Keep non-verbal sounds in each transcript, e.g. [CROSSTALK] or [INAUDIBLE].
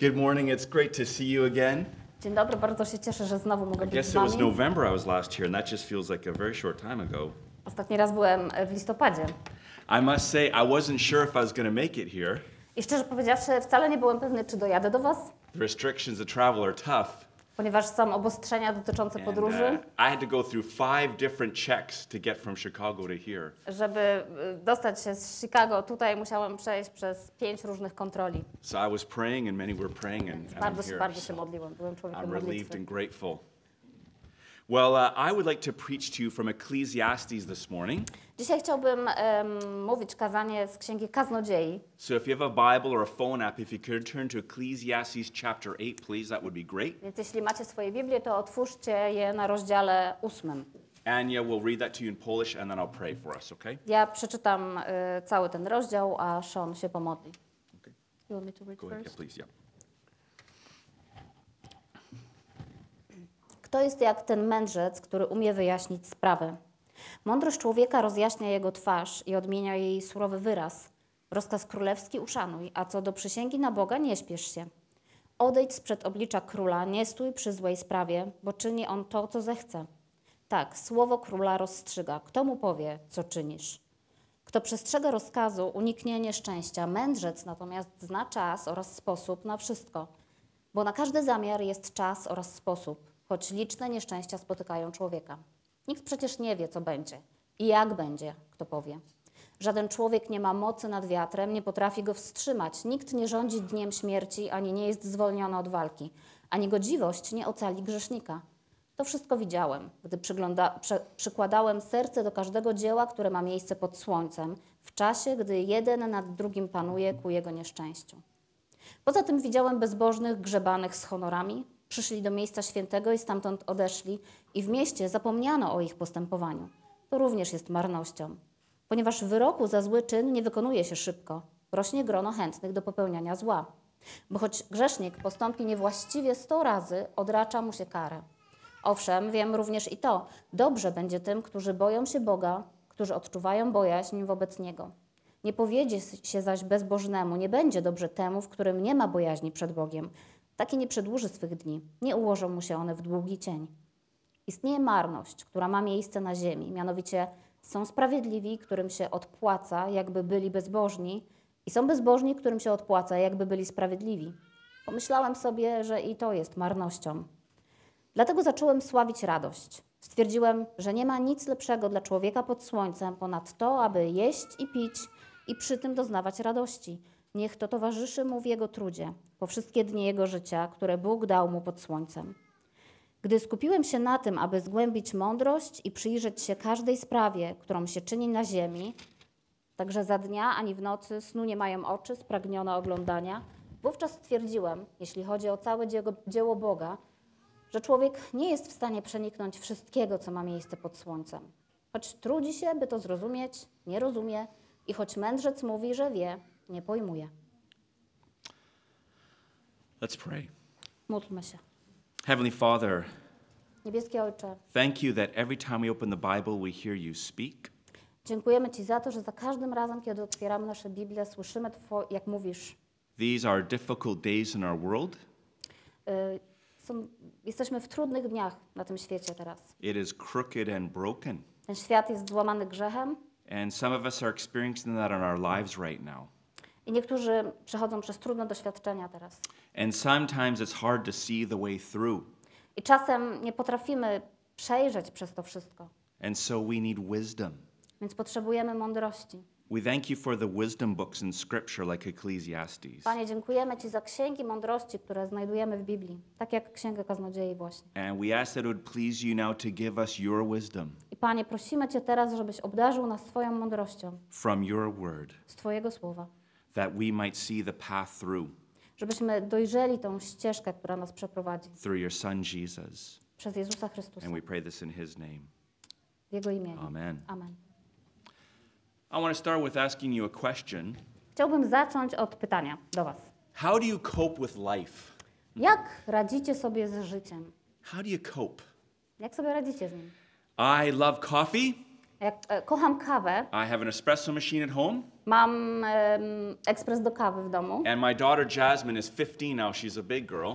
Good morning. It's great to see you again. Dzień dobry, bardzo się cieszę, że znowu mogę być guess z it was wami. November I was last here, and that just feels like a very short time ago. Ostatni raz byłem w listopadzie. I must say, I wasn't sure if I was going to make it here. I szczerze powiedziawszy, wcale nie byłem pewny, czy dojadę do was, The restrictions to travel are tough. Ponieważ są obostrzenia dotyczące And, podróży. uh, I had to go through five different checks to get from Chicago to here. Żeby y, dostać się z Chicago tutaj, musiałem przejść przez pięć różnych kontroli. So I was praying, and many were praying, and, and I'm Bardzo się, here. bardzo się modliłem, byłem człowiekiem I'm relieved modlitwy. and grateful. Well, uh, I would like to preach to you from Ecclesiastes this morning. Dzisiaj chciałbym em, mówić kazanie z Księgi Kaznodziei. So if you have a Bible or a phone app, if you could turn to Ecclesiastes chapter 8, please, that would be great. Więc jeśli macie swoje Biblię, to otwórzcie je na rozdziale ósmym. Anya will read that to you in Polish, and then I'll pray for us, okay? Ja przeczytam y, cały ten rozdział, a Sean się pomodli. Okay. You want me to read Go ahead, yeah, please, yeah. Kto jest jak ten mędrzec, który umie wyjaśnić sprawę? Mądrość człowieka rozjaśnia jego twarz i odmienia jej surowy wyraz. Rozkaz królewski uszanuj, a co do przysięgi na Boga nie śpiesz się. Odejdź sprzed oblicza króla, nie stój przy złej sprawie, bo czyni on to, co zechce. Tak, słowo króla rozstrzyga. Kto mu powie, co czynisz? Kto przestrzega rozkazu, uniknie nieszczęścia. Mędrzec natomiast zna czas oraz sposób na wszystko. Bo na każdy zamiar jest czas oraz sposób, choć liczne nieszczęścia spotykają człowieka. Nikt przecież nie wie, co będzie i jak będzie, kto powie. Żaden człowiek nie ma mocy nad wiatrem, nie potrafi go wstrzymać. Nikt nie rządzi dniem śmierci, ani nie jest zwolniony od walki. Ani godziwość nie ocali grzesznika. To wszystko widziałem, gdy prze, przykładałem serce do każdego dzieła, które ma miejsce pod słońcem, w czasie, gdy jeden nad drugim panuje ku jego nieszczęściu. Poza tym widziałem bezbożnych grzebanych z honorami, przyszli do miejsca świętego i stamtąd odeszli, i w mieście zapomniano o ich postępowaniu. To również jest marnością, ponieważ wyroku za zły czyn nie wykonuje się szybko, rośnie grono chętnych do popełniania zła. Bo choć grzesznik postąpi niewłaściwie sto razy, odracza mu się karę. Owszem, wiem również i to, dobrze będzie tym, którzy boją się Boga, którzy odczuwają bojaźń wobec Niego. Nie powiedzie się zaś bezbożnemu, nie będzie dobrze temu, w którym nie ma bojaźni przed Bogiem. Taki nie przedłuży swych dni, nie ułożą mu się one w długi cień. Istnieje marność, która ma miejsce na ziemi, mianowicie są sprawiedliwi, którym się odpłaca, jakby byli bezbożni, i są bezbożni, którym się odpłaca, jakby byli sprawiedliwi. Pomyślałem sobie, że i to jest marnością. Dlatego zacząłem sławić radość. Stwierdziłem, że nie ma nic lepszego dla człowieka pod słońcem ponad to, aby jeść i pić i przy tym doznawać radości. Niech to towarzyszy mu w jego trudzie, po wszystkie dni jego życia, które Bóg dał mu pod słońcem. Gdy skupiłem się na tym, aby zgłębić mądrość i przyjrzeć się każdej sprawie, którą się czyni na ziemi, także za dnia ani w nocy snu nie mają oczy spragnione oglądania, wówczas stwierdziłem, jeśli chodzi o całe dzieło, dzieło Boga, że człowiek nie jest w stanie przeniknąć wszystkiego, co ma miejsce pod słońcem. Choć trudzi się, by to zrozumieć, nie rozumie i choć mędrzec mówi, że wie, nie pojmuje. Let's pray. Módlmy się. Heavenly Father, Niebieski Ojcze, thank you that every time we open the Bible, we hear you speak. dziękujemy Ci za to, że za każdym razem, kiedy otwieramy nasze Biblię, słyszymy, two, jak mówisz. These are difficult days in our world. Y, są, jesteśmy w trudnych dniach na tym świecie teraz. It is crooked and broken. Ten świat jest złamany grzechem And some of us are experiencing that in our lives right now. I niektórzy przechodzą przez trudne doświadczenia teraz. And sometimes it's hard to see the way through. I czasem nie potrafimy przejrzeć przez to wszystko, And so we need wisdom. więc potrzebujemy mądrości. We thank you for the wisdom books in Scripture like Ecclesiastes. Panie, dziękujemy Ci za księgi mądrości, które znajdujemy w Biblii, tak jak Księgę Kaznodziei właśnie. And we ask that it would please you now to give us your wisdom I Panie, prosimy Cię teraz, żebyś obdarzył nas swoją mądrością from your word, z Twojego słowa, that we might see the path through, żebyśmy dojrzeli tą ścieżkę, która nas przeprowadzi through your Son Jesus. przez Jezusa Chrystusa, And we pray this in his name. w Jego imieniu. Amen. Amen. I want to start with asking you a question Chciałbym zacząć od pytania do Was. How do you cope with life? Jak radzicie sobie z życiem? How do you cope? Jak sobie radzicie z nim? I love coffee. Kocham kawę. I have an espresso machine at home, Mam em, ekspres do kawy w domu. and my daughter Jasmine is 15 now. She's a big girl.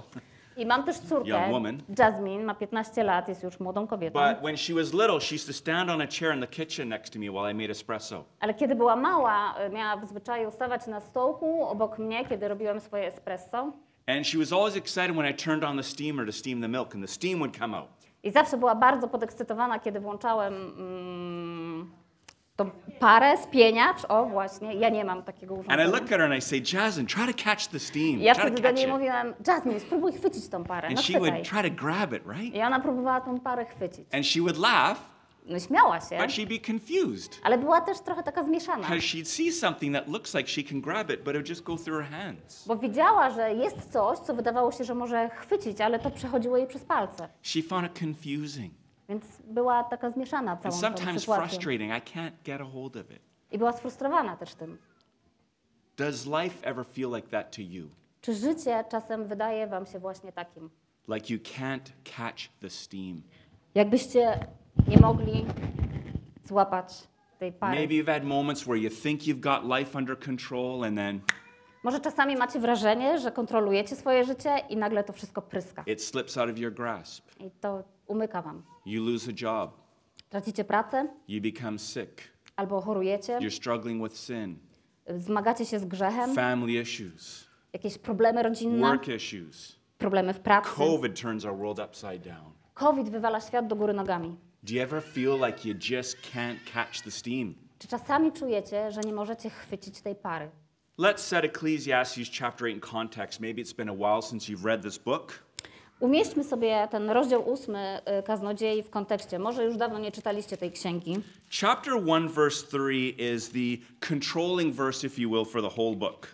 I mam też [LAUGHS] córkę, Young woman. Jasmine, ma 15 lat, jest już młodą kobietą. But when she was little, she used to stand on a chair in the kitchen next to me while I made espresso. Ale kiedy była mała, miała w zwyczaju stawać na stołku obok mnie, kiedy robiłem swoje espresso. And she was always excited when I turned on the steamer to steam the milk, and the steam would come out. I zawsze była bardzo podekscytowana, kiedy włączałem mm, tą parę, spieniacz. O, właśnie, ja nie mam takiego And I urządzenia. look at her and I say, Jasmine, try to catch the steam. Ja Try to wtedy do catch niej it. mówiłam, Jasmine, spróbuj chwycić tą parę, no And she chwytaj. would try to grab it, right? I ona próbowała tą parę chwycić. And she would laugh, No śmiała się, but she'd be confused. ale była też trochę taka zmieszana. Because she'd see something that looks like she can grab it, but it would just go through her hands. Bo widziała, że jest coś, co wydawało się, że może chwycić, ale to przechodziło jej przez palce. She found it confusing Więc była taka zmieszana and całą tą sometimes sytuacją. frustrating. I can't get a hold of it. I była sfrustrowana też tym. Does life ever feel like that to you? Czy życie czasem wydaje wam się właśnie takim? Like you can't catch the steam? Jakbyście nie mogli złapać tej pary. Maybe you've had moments where you think you've got life under control and then Może czasami macie wrażenie, że kontrolujecie swoje życie i nagle to wszystko pryska. it slips out of your grasp. I to umyka wam. You lose a job. Tracicie pracę You become sick. albo chorujecie, You're struggling with sin, zmagacie się z grzechem, family issues, jakieś problemy rodzinne, work issues. problemy w pracy. COVID turns our world upside down. COVID wywala świat do góry nogami. Do you ever feel like you just can't catch the steam? Czy czasami czujecie, że nie możecie chwycić tej pary? Let's set Ecclesiastes chapter 8 in context. Maybe it's been a while since you've read this book. Umieśćmy sobie ten rozdział ósmy y, Kaznodziei w kontekście. Może już dawno nie czytaliście tej księgi. Chapter 1, verse 3 is the controlling verse, if you will, for the whole book.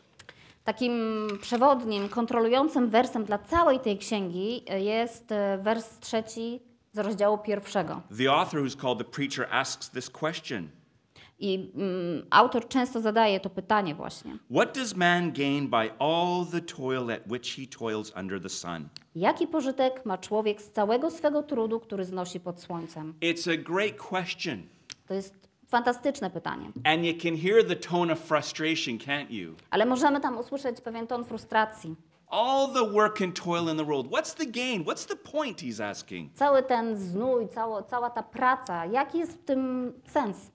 Takim przewodnim, kontrolującym wersem dla całej tej księgi y, jest y, wers trzeci z rozdziału pierwszego. The author, who's called the preacher, asks this question I mm, autor często zadaje to pytanie właśnie. What does man gain by all the toil at which he toils under the sun? Jaki pożytek ma człowiek z całego swego trudu, który znosi pod słońcem? It's a great question. To jest fantastyczne pytanie. And you can hear the tone of frustration, can't you? Ale możemy tam usłyszeć pewien ton frustracji. All the work and toil in the world. What's the gain? What's the point? He's asking. Cały ten znój, cało, cała ta praca, jaki jest w tym sens?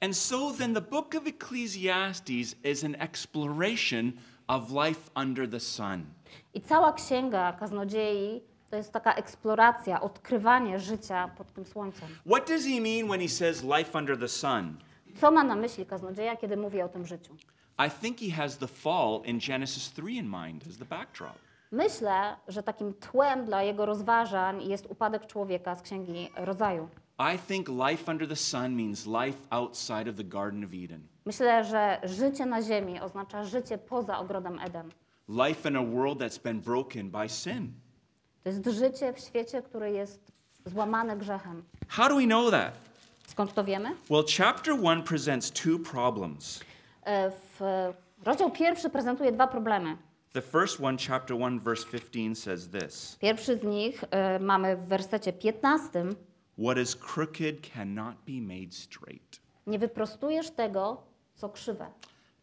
And so then the book of Ecclesiastes is an exploration of life under the sun. I cała księga kaznodziei to jest taka eksploracja, odkrywanie życia pod tym słońcem. What does he mean when he says life under the sun? Co ma na myśli kaznodzieja, kiedy mówi o tym życiu? I think he has the fall in Genesis 3 in mind as the backdrop. Myślę, że takim tłem dla jego rozważań jest upadek człowieka z księgi rodzaju. I think life under the sun means life outside of the Garden of Eden. Myślę, że życie na ziemi oznacza życie poza ogrodem Eden. Life in a world that's been broken by sin. To jest życie w świecie, który jest złamany grzechem. How do we know that? Skąd to wiemy? Well, chapter 1 presents two problems. E, W rozdział pierwszy prezentuje dwa problemy. The first one, chapter 1, verse 15, says this Pierwszy z nich e, mamy w wersecie 15. What is crooked cannot be made straight. Nie wyprostujesz tego, co krzywe.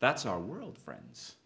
That's our world, friends.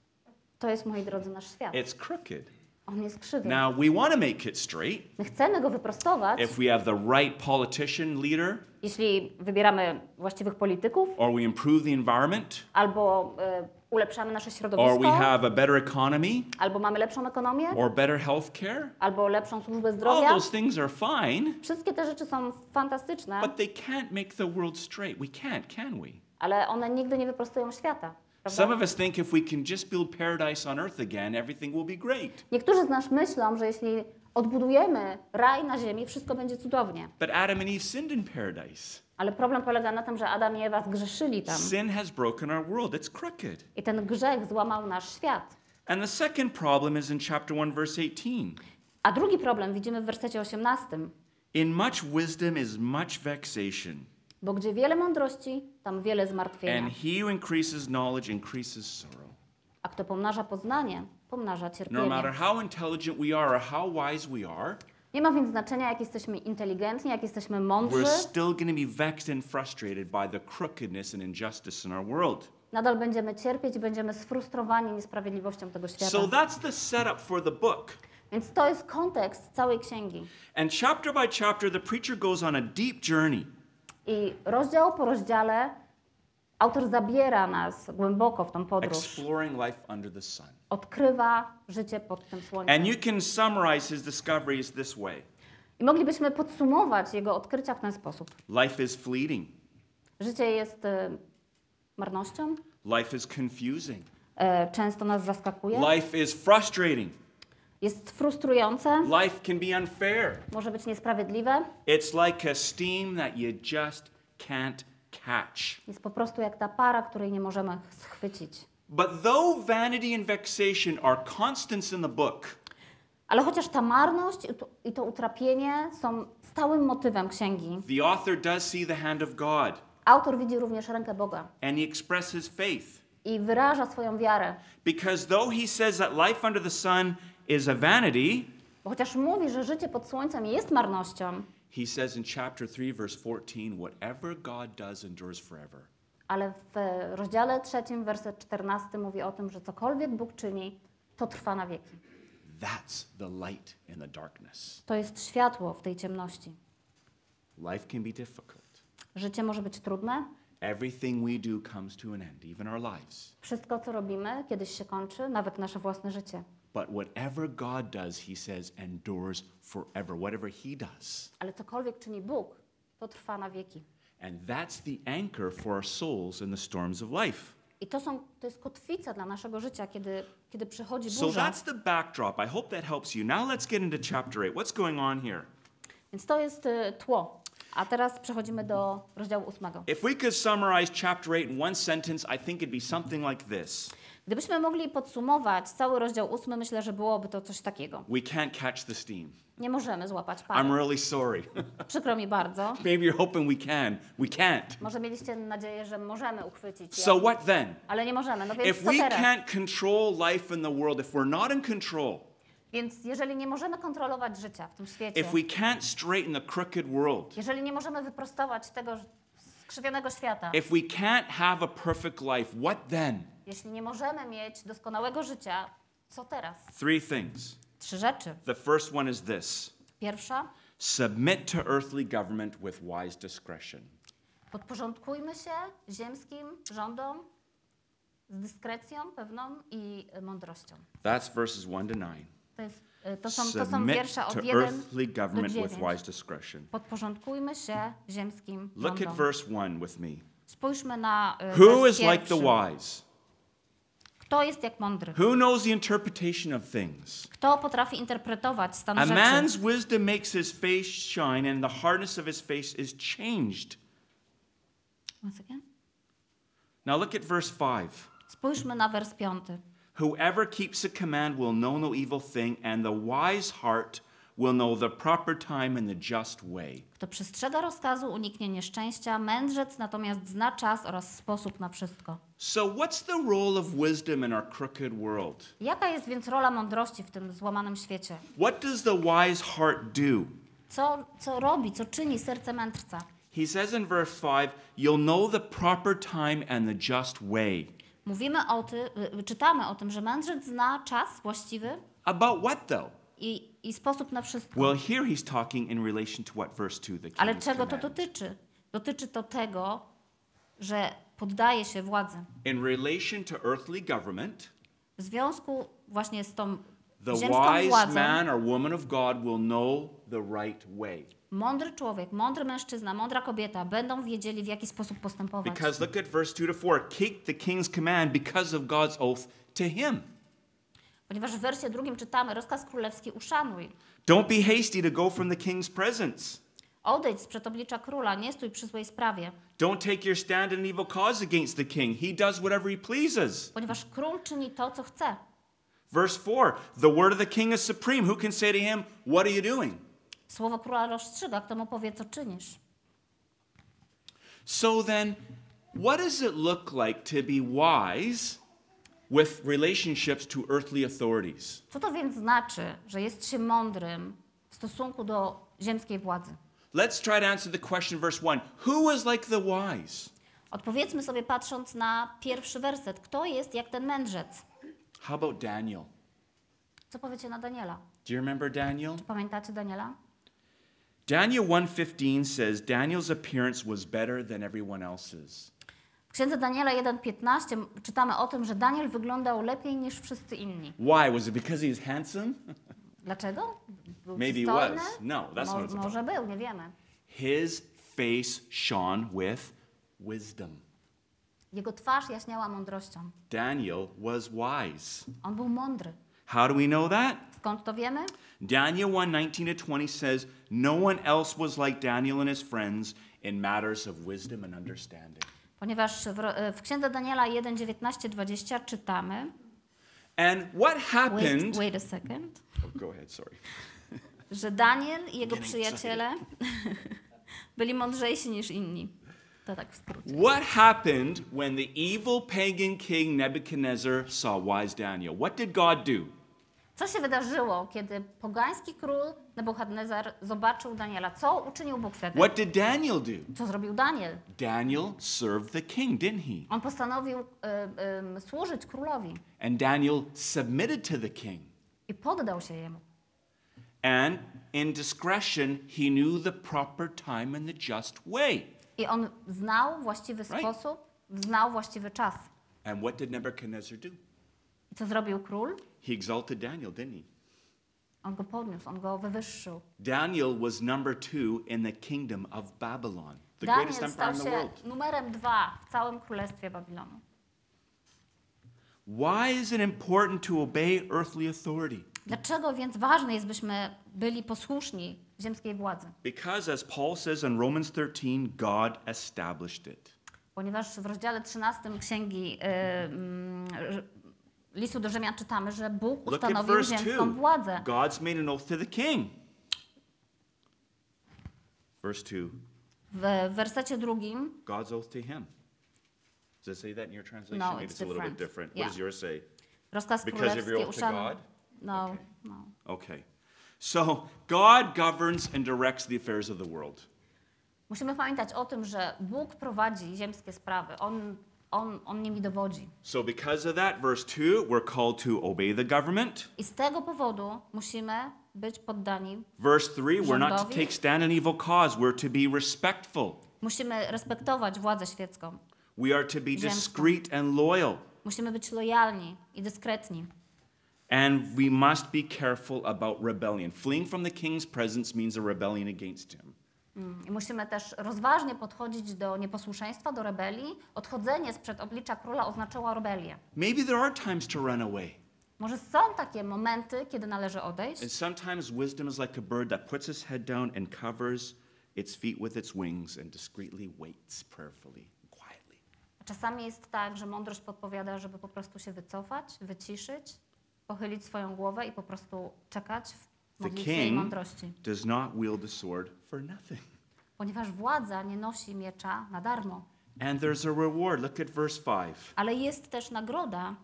To jest, moi drodzy, nasz świat. It's crooked. On jest krzywy. Now, we want to make it straight. My chcemy go wyprostować, If we have the right politician leader, jeśli wybieramy właściwych polityków, or we improve the environment, albo e, ulepszamy nasze or we środowisko, have a better economy, albo mamy lepszą ekonomię, or better health care, albo lepszą służbę all zdrowia. those things are fine, Wszystkie te rzeczy są fantastyczne, but they can't make the world straight. We can't, can we? ale one nigdy nie wyprostują świata. Some of us think if we can just build paradise on earth again, everything will be great. Niektórzy z nas myślą, że jeśli odbudujemy raj na ziemi, wszystko będzie cudownie. But Adam and Eve sinned in paradise. Ale problem polega na tym, że Adam i Ewa zgrzeszyli tam. Sin has broken our world. It's crooked. I ten grzech złamał nasz świat. And the second problem is in chapter 1, verse 18. A drugi problem widzimy w wersecie 18. In much wisdom is much vexation, Bo gdzie wiele mądrości, tam wiele and zmartwienia. he who increases knowledge increases sorrow. A kto pomnaża poznanie, pomnaża No cierpienie. matter how intelligent we are or how wise we are, Nie ma więc znaczenia, jak jesteśmy inteligentni, jak jesteśmy mądrzy. We're still going to be vexed and frustrated by the crookedness and injustice in our world. Nadal będziemy cierpieć i będziemy sfrustrowani niesprawiedliwością tego świata. So that's the setup for the book. Więc to jest kontekst całej księgi. And chapter by chapter, the preacher goes on a deep journey. I rozdział po rozdziale autor zabiera nas głęboko w tą podróż. exploring life under the sun. Odkrywa życie pod tym słońcem. And you can summarize his discoveries this way I moglibyśmy podsumować jego odkrycia w ten sposób. life is fleeting, Życie jest e, marnością, life is confusing, e, często nas zaskakuje, life is frustrating, jest frustrujące, life can be unfair. może być niesprawiedliwe, It's like a steam that you just can't catch. jest po prostu jak ta para, której nie możemy schwycić. But though vanity and vexation are constants in the book, Ale chociaż ta marność i to, utrapienie są stałym motywem księgi, the author does see the hand of God autor widzi również rękę Boga and he expresses faith. i wyraża swoją wiarę. Because though he says that life under the sun is a vanity, Bo chociaż mówi, że życie pod słońcem jest marnością, He says in chapter 3, verse 14, whatever God does endures forever. ale w rozdziale trzecim, werset 14 mówi o tym, że cokolwiek Bóg czyni, to trwa na wieki. That's the light in the darkness. To jest światło w tej ciemności. Life can be difficult. Życie może być trudne. Everything we do comes to an end, even our lives. Wszystko, co robimy, kiedyś się kończy, nawet nasze własne życie. But whatever God does, he says, endures forever. Whatever he does. Ale cokolwiek czyni Bóg, to trwa na wieki. And that's the anchor for our souls in the storms of life. I to, są, to jest kotwica dla naszego życia, kiedy, kiedy przychodzi So burza. that's the backdrop. I hope that helps you. Now let's get into chapter 8. What's going on here? Więc to jest y, tło. A teraz przechodzimy do rozdziału ósmego. If we could summarize chapter 8 in one sentence, I think it'd be something like this. Gdybyśmy mogli podsumować cały rozdział ósmy, myślę, że byłoby to coś takiego. We can't catch the steam. Nie możemy złapać I'm pary. really sorry. [LAUGHS] Przykro mi bardzo. [LAUGHS] Maybe you're hoping we can. We can't. Może mieliście nadzieję, że możemy uchwycić je, So what then? ale nie możemy. No więc If co we teraz? can't control life in the world, if we're not in control, Więc jeżeli nie możemy kontrolować życia w tym świecie, if we can't straighten the crooked world, jeżeli nie możemy wyprostować tego skrzywionego świata, if we can't have a perfect life, what then? jeśli nie możemy mieć doskonałego życia, co teraz? Three things. Trzy rzeczy. The first one is this Pierwsza, submit to earthly government with wise discretion. podporządkujmy się ziemskim rządom z dyskrecją pewną i mądrością. That's verses 1 to 9. To, jest, to, są, to są wiersze od to 1 earthly do government with 9. wise discretion. Podporządkujmy się ziemskim Look at verse 1 with me. Spójrzmy na y, Who is like the wise? Kto jest jak mądry? Who knows the interpretation of things? Kto potrafi interpretować stan A rzeczy? man's wisdom makes his face shine, and the hardness of his face is changed. Once again. Now look at verse 5. Spójrzmy na wers piąty. Whoever keeps command will know no evil thing, and the wise heart will know the proper time and the just way. Kto przestrzega rozkazu, uniknie nieszczęścia, mędrzec natomiast zna czas oraz sposób na wszystko. So, what's the role of wisdom in our crooked world? Jaka jest więc rola mądrości w tym złamanym świecie? What does the wise heart do? Co, co robi, co czyni serce mędrca? He says in verse 5, You'll know the proper time and the just way. Mówimy o tym, czytamy o tym, że mędrzec zna czas właściwy About what though? i, i sposób na wszystko. Well, here he's talking in relation to what verse 2 the king Ale czego to dotyczy? Dotyczy to tego, że poddaje się władzy. In relation to earthly government, W związku właśnie z tą the ziemską wise władzą, man or woman of God will know the right way. Mądry człowiek, mądry mężczyzna, mądra kobieta będą wiedzieli, w jaki sposób postępować. Because look at verse 2 to 4. Keep the king's command because of God's oath to him. Ponieważ w wersie drugim czytamy, rozkaz królewski uszanuj. Don't be hasty to go from the king's presence. Odejdź z przed oblicza króla, nie stój przy złej sprawie. Don't take your stand in evil cause against the king. He does whatever he pleases. Ponieważ król czyni to, co chce. Verse 4 The word of the king is supreme. Who can say to him, What are you doing? Słowo króla rozstrzyga, kto mu powie, co czynisz. So then, what does it look like to be wise with relationships to earthly authorities? Co to więc znaczy, że jest się mądrym w stosunku do ziemskiej władzy. Let's try to answer the question, verse 1. Who was like the wise? Odpowiedzmy sobie patrząc na pierwszy werset. Kto jest jak ten mędrzec? How about Daniel? Co powiecie na Daniela? Do you remember Daniel? Pamiętacie Daniela? Daniel 1:15 says Daniel's appearance was better than everyone else's. W księdze Daniela 1,15 czytamy o tym, że Daniel wyglądał lepiej niż wszyscy inni. Why? Was it because he was handsome? [LAUGHS] Dlaczego? Był Maybe przystojny? was. No, that's Mo- what it's about. Może był, nie wiemy. His face shone with wisdom. Jego twarz jaśniała mądrością. Daniel was wise. On był mądry. How do we know that? Skąd to wiemy? Daniel 1 19 to 20 says, No one else was like Daniel and his friends in matters of wisdom and understanding. Ponieważ w, w księdze Daniela 1, 19, 20 czytamy. And what happened? Wait, wait a second. Oh, go ahead, sorry. [LAUGHS] Że Daniel i jego przyjaciele [LAUGHS] byli mądrzejsi niż inni. To tak w skrócie. What happened when the evil pagan king Nebuchadnezzar saw wise Daniel? What did God do? Co się wydarzyło, kiedy pogański król Nebuchadnezzar zobaczył Daniela? Co uczynił Bóg wtedy? What did Daniel do? Co zrobił Daniel? Daniel served the king, didn't he? On postanowił y, y, służyć królowi And Daniel submitted to the king. i poddał się jemu. And in discretion, he knew the proper time and the just way. I on znał właściwy Right. sposób, znał właściwy czas. And what did Nebuchadnezzar do? I co zrobił król? He exalted Daniel, didn't he? On go podniósł, on go wywyższył. Daniel was number two in the kingdom of Babylon, the Daniel greatest empire stał in the się world. numerem dwa w całym królestwie Babilonu. Why is it important to obey earthly authority? Dlaczego więc ważne jest, byśmy byli posłuszni ziemskiej władzy? Because, as Paul says in Romans 13, God established it. Ponieważ w rozdziale 13 księgi y, mm, listu do Rzymian czytamy, że Bóg ustanowił verse 2. ziemską władzę. God's made an oath to the king. Verse 2, W wersecie drugim God's oath to him. Does it say that in your translation? No, Maybe it's it's a little bit different. Yeah. What does yours say? rozkaz Because of your oath to. God? No, Okay. no. Okay. So, God governs and directs the affairs of the world. Musimy pamiętać o tym, że Bóg prowadzi ziemskie sprawy. On, on, on nimi dowodzi. So, because of that, verse 2, we're called to obey the government. I z tego powodu musimy być poddani. Verse 3, we're not to Rządowi. take stand in evil cause, we're to be respectful. Musimy respektować władzę świecką. We are to be Ziemską. discreet and loyal. Musimy być lojalni i dyskretni. And we must be careful about rebellion. Fleeing from the king's presence means a rebellion against him. Mm, I musimy też rozważnie podchodzić do nieposłuszeństwa, do rebelii. Odchodzenie sprzed oblicza króla oznaczało rebelię. Maybe there are times to run away. Może są takie momenty, kiedy należy odejść, And sometimes wisdom is like a bird that puts its head down and covers its feet with its wings and discreetly waits prayerfully quietly. czasami jest tak, że mądrość podpowiada, żeby po prostu się wycofać, wyciszyć, pochylić swoją głowę i po prostu czekać w The king mądrości. does not wield the sword for nothing. Ponieważ władza nie nosi miecza na darmo. And there's a reward. Look at verse 5. Ale jest też nagroda.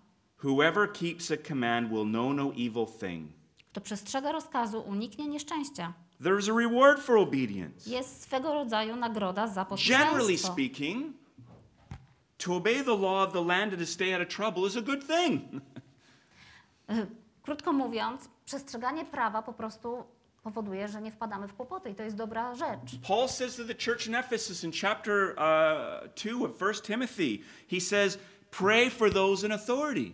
Whoever keeps a command will know no evil thing. Kto przestrzega rozkazu, uniknie nieszczęścia. There's a reward for obedience. Jest swego rodzaju nagroda za Generally posłuszeństwo. speaking, to obey the law of the land and to stay out of trouble is a good thing. [LAUGHS] Krótko mówiąc, przestrzeganie prawa po prostu powoduje, że nie wpadamy w kłopoty i to jest dobra rzecz. Paul says to the church in Ephesus in chapter uh, 2 of 1 Timothy, he says, Pray for those in authority.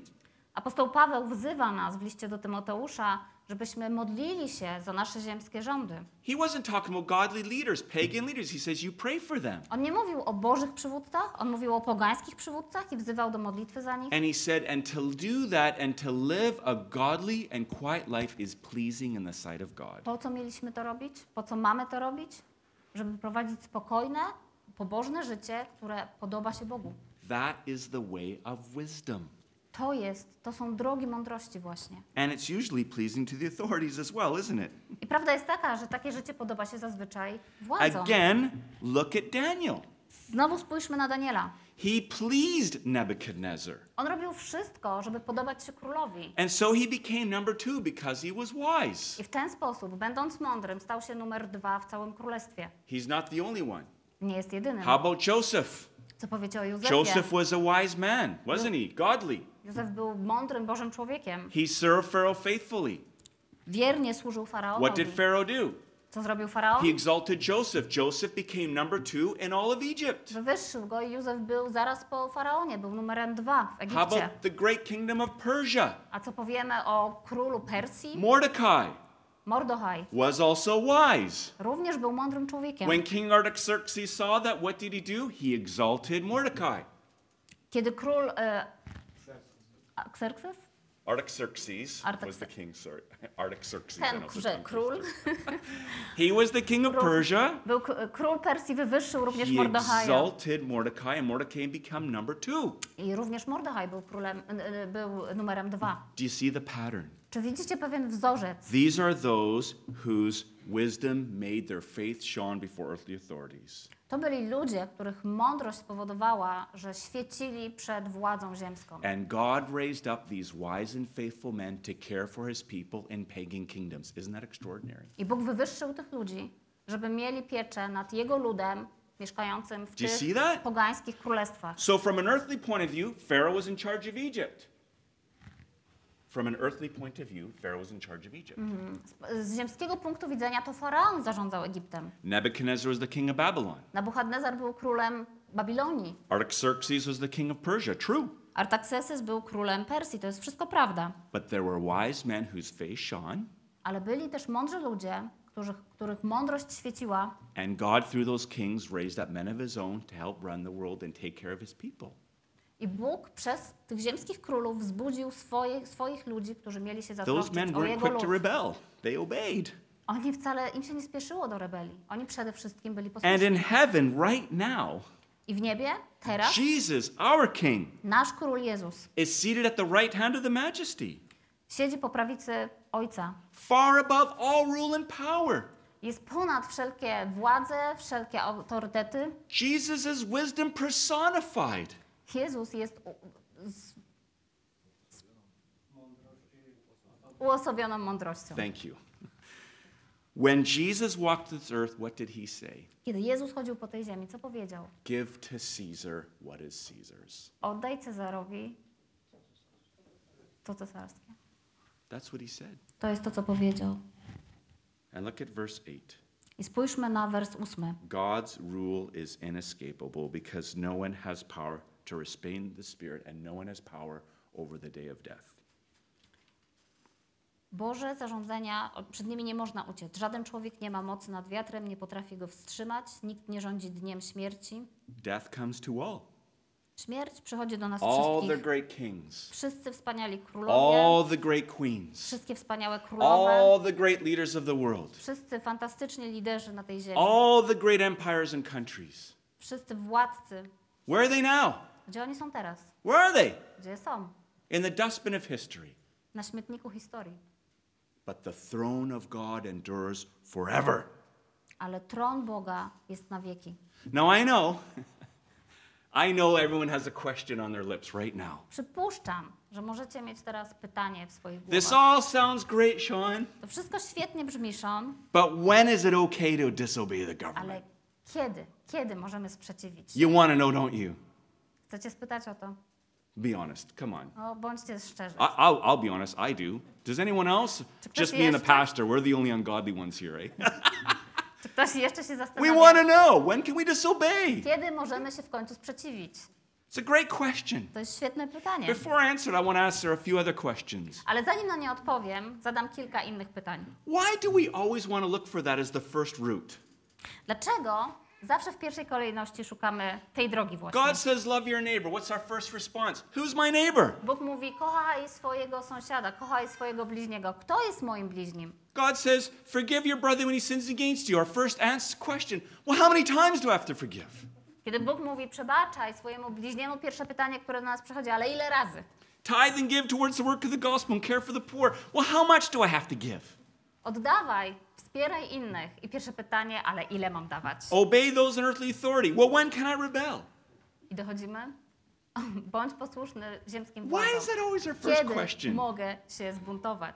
Apostoł Paweł wzywa nas w liście do Tymoteusza, żebyśmy modlili się za nasze ziemskie rządy. He wasn't talking about godly leaders, pagan leaders. He says, You pray for them. On nie mówił o bożych przywódcach, on mówił o pogańskich przywódcach i wzywał do modlitwy za nich. And he said, And to do that and to live a godly and quiet life is pleasing in the sight of God. Po co mieliśmy to robić? Po co mamy to robić? Żeby prowadzić spokojne, pobożne życie, które podoba się Bogu. That is the way of wisdom. To jest, to są drogi mądrości właśnie. And it's usually pleasing to the authorities as well, isn't it? I prawda jest taka, że takie życie podoba się zazwyczaj władzom. Again, look at Daniel. Znowu spójrzmy na Daniela. He pleased Nebuchadnezzar. On robił wszystko, żeby podobać się królowi. And so he became number two because he was wise. I w ten sposób, będąc mądrym, stał się numer dwa w całym królestwie. He's not the only one. Nie jest jedynym. How about Joseph? Co powiecie o Józefie? Joseph was a wise man, wasn't he? Godly. Józef był mądrym, Bożym człowiekiem. He served Pharaoh faithfully. Wiernie służył What did Pharaoh do? Co zrobił faraon? He exalted Joseph. Joseph became number two in all of Egypt. Wywyższył go i Józef był zaraz po faraonie, był numerem dwa w Egipcie. How about the great kingdom of Persia? A co powiemy o królu Persji? Mordecai Mordochaj. was also wise. Również był mądrym człowiekiem. When King Artaxerxes saw that, what did he do? He exalted Mordecai. Kiedy król a- Xerxes? Artaxerxes was Artax- the king, sorry. [LAUGHS] Artaxerxes. Ten że król, [LAUGHS] He was the king of. Persia. był król Persji, wywyższył również He Mordechaja. exalted Mordecai, and Mordecai became number two. I również Mordechaj był królem, był numerem dwa. Do you see the pattern? Czy widzicie pewien wzorzec? These are those whose wisdom made their faith shone before earthly authorities. To byli ludzie, których mądrość spowodowała, że świecili przed władzą ziemską. And God raised up these wise and faithful men to care for his people in pagan kingdoms. Isn't that extraordinary? I Bóg wywyższył tych ludzi, żeby mieli pieczę nad Jego ludem mieszkającym w tych pogańskich królestwach. So, from an earthly point of view, Pharaoh was in charge of Egypt. From an earthly point of view, Pharaoh was in charge of Egypt. Z- Z ziemskiego punktu widzenia to faraon zarządzał Egiptem. Nebuchadnezzar was the king of Babylon. Nabuchadnezar był królem Babilonii. Artaxerxes was the king of Persia. True. Artaxerxes był królem Persji. To jest wszystko prawda. But there were wise men whose face shone, Ale byli też mądrzy ludzie, których, których mądrość świeciła. and God, through those kings, raised up men of his own to help run the world and take care of his people. I Bóg przez tych ziemskich królów wzbudził swoje, swoich ludzi, którzy mieli się Those zatroszczyć men o Jego quick to lud. rebel, they obeyed. Oni wcale, im się nie spieszyło do rebelii. Oni przede wszystkim byli And posłuszni. in heaven, right now, I w niebie, teraz, Jesus, our king, nasz król Jezus is seated at the right hand of the majesty, siedzi po prawicy Ojca. far above all rule and power. Jest ponad wszelkie władze, wszelkie autorytety. Jesus is wisdom personified. Jezus jest u, z, z, uosobioną mądrością. Thank you. When Jesus walked this earth, what did he say? Kiedy Jezus chodził po tej ziemi, co powiedział? Give to Caesar what is Caesar's. Oddaj Cezarowi to cesarskie. That's what he said. To jest to, co powiedział. And look at verse 8. I spójrzmy na wers ósmy. God's rule is inescapable because no one has power to restrain the spirit and no one has power over the day of death. Boże zarządzenia, przed nimi nie można uciec. Żaden człowiek nie ma mocy nad wiatrem, nie potrafi go wstrzymać, nikt nie rządzi dniem śmierci. Death comes to all. Śmierć przychodzi do nas All the wszystkich. great kings, Wszyscy wspaniali królowie, all the great queens, wszystkie wspaniałe królowe, all the great leaders of the world, wszyscy fantastyczni liderzy na tej ziemi, all the great empires and countries. wszyscy władcy. Where are they now? Gdzie oni są teraz? Where are they? Gdzie są? In the dustbin of history. Na śmietniku historii. But the throne of God endures forever. Ale tron Boga jest na wieki. Now I know, [LAUGHS] I know everyone has a question on their lips right now. Przypuszczam, że możecie mieć teraz pytanie w swoich This głowach. all sounds great, Sean, To wszystko świetnie brzmi, Sean, but when is it okay to disobey the ale government? kiedy? Kiedy możemy sprzeciwić? You want to know, don't you? Chcecie spytać o to? Be honest. Come on. No, bądźcie szczerzy. I, I'll, I'll be honest. I do. Does anyone else? Czy ktoś Just me and the jeszcze? pastor. We're the only ungodly ones here, right? [LAUGHS] Czy ktoś jeszcze się we zastanawia? want to know when can we disobey? Kiedy możemy się w końcu sprzeciwić? It's a great question. To jest świetne pytanie. Before I answer it, I want to answer a few other questions. Ale zanim na nie odpowiem, zadam kilka innych pytań. Why do we always want to look for that as the first route? Dlaczego zawsze w pierwszej kolejności szukamy tej drogi właśnie? God says, Love your neighbor. What's our first response? Who's my neighbor? Bóg mówi, kochaj swojego sąsiada, kochaj swojego bliźniego. Kto jest moim bliźnim? God says, Forgive your brother when he sins against you. Our first answer question Well, how many times do I have to forgive? Kiedy Bóg mówi, przebaczaj swojemu bliźniemu, pierwsze pytanie, które do nas przychodzi, ale ile razy? Tithe and give towards the work of the gospel and care for the poor. Well, how much do I have to give? Oddawaj Wspieraj innych. I pierwsze pytanie, ale ile mam dawać? Obey those in earthly authority. Well, when can I rebel? I dochodzimy? [LAUGHS] Bądź posłuszny ziemskim Why władzom. is that always our first Kiedy question? mogę się zbuntować?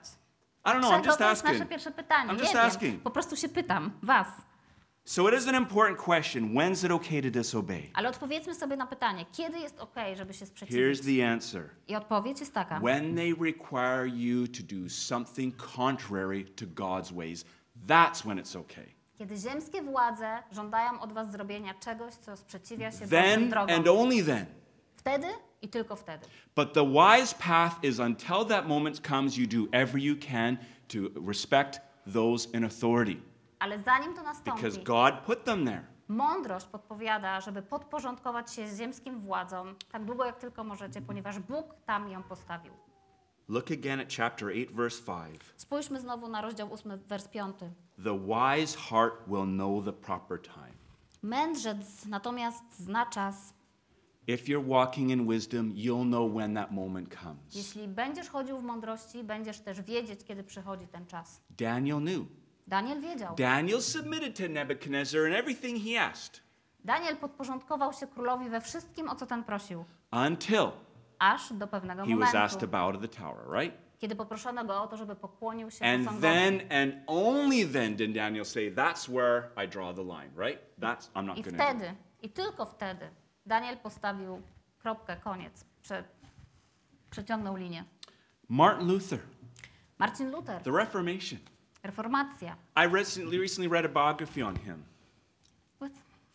I don't know, I'm just to jest nasze asking. pierwsze pytanie. I'm Nie just wiem. asking. Po prostu się pytam was. So it is an important question. When's it okay to disobey? Ale odpowiedzmy sobie na pytanie, kiedy jest ok, żeby się Here's sprzeciwić? the answer. I odpowiedź jest taka. When they require you to do something contrary to God's ways, that's when it's okay. Kiedy ziemskie władze żądają od was zrobienia czegoś, co sprzeciwia się Bożym Then drogom. and only then. Wtedy i tylko wtedy. But the wise path is until that moment comes, you do every you can to respect those in authority Ale zanim to nastąpi, because God put them there. mądrość podpowiada, żeby podporządkować się ziemskim władzom tak długo, jak tylko możecie, ponieważ Bóg tam ją postawił. Look again at chapter 8, verse 5. Spójrzmy znowu na rozdział 8, wers 5. The wise heart will know the proper time. Mędrzec natomiast zna czas. If you're walking in wisdom, you'll know when that moment comes. Jeśli będziesz chodził w mądrości, będziesz też wiedzieć, kiedy przychodzi ten czas. Daniel knew. Daniel wiedział. Daniel submitted to Nebuchadnezzar in everything he asked Daniel podporządkował się królowi we wszystkim, o co ten prosił, until aż do pewnego he was asked momentu, to bow to the tower, right? kiedy poproszono go o to, żeby pokłonił się And posągowi. then and only then did Daniel say, That's where I draw the line, right? That's, I'm not I going to do. wtedy, i tylko wtedy, Daniel postawił kropkę, koniec, prze, przeciągnął linię. Martin Luther, Marcin Luther, the Reformation. reformacja. I recently, recently read a biography on him.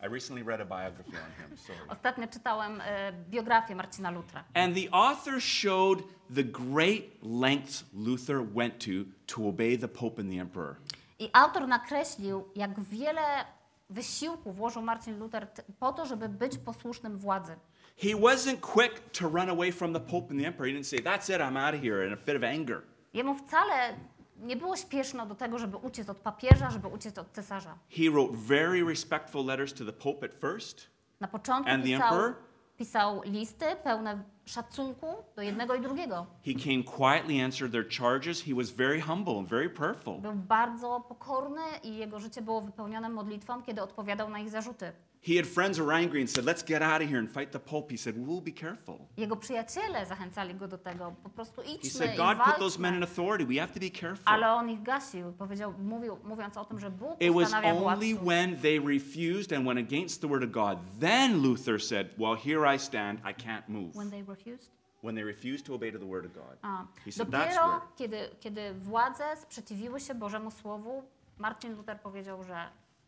I recently read a biography on him. Sorry. Ostatnio czytałem e, biografię Marcina Lutra. And the author showed the great lengths Luther went to to obey the Pope and the Emperor. I autor nakreślił, jak wiele wysiłku włożył Marcin Luther t- po to, żeby być posłusznym władzy. He wasn't quick to run away from the Pope and the Emperor. He didn't say, That's it, I'm out of here in a fit of anger. Jemu wcale nie było śpieszno do tego, żeby uciec od papieża, żeby uciec od cesarza. He wrote very respectful letters to the Pope at first. Na początku And the pisał, emperor? pisał listy pełne szacunku do jednego i drugiego. He came quietly, answered their charges. He was very humble and very prayerful. Był bardzo pokorny i jego życie było wypełnione modlitwą, kiedy odpowiadał na ich zarzuty. He had friends who were angry and said, Let's get out of here and fight the Pope. He said, We'll be careful. Jego przyjaciele zachęcali go do tego, po prostu He idźmy said, i God put those men in authority. We have to be careful. Ale on ich gasił, powiedział, mówił, mówiąc o tym, że Bóg It was ustanawia only władców. when they refused and went against the word of God, then Luther said, Well, here I stand, I can't move. When they refused? When they refused to obey to the word of God. A, He said, That's dopiero where. kiedy, kiedy władze sprzeciwiły się Bożemu Słowu, Marcin Luther powiedział, że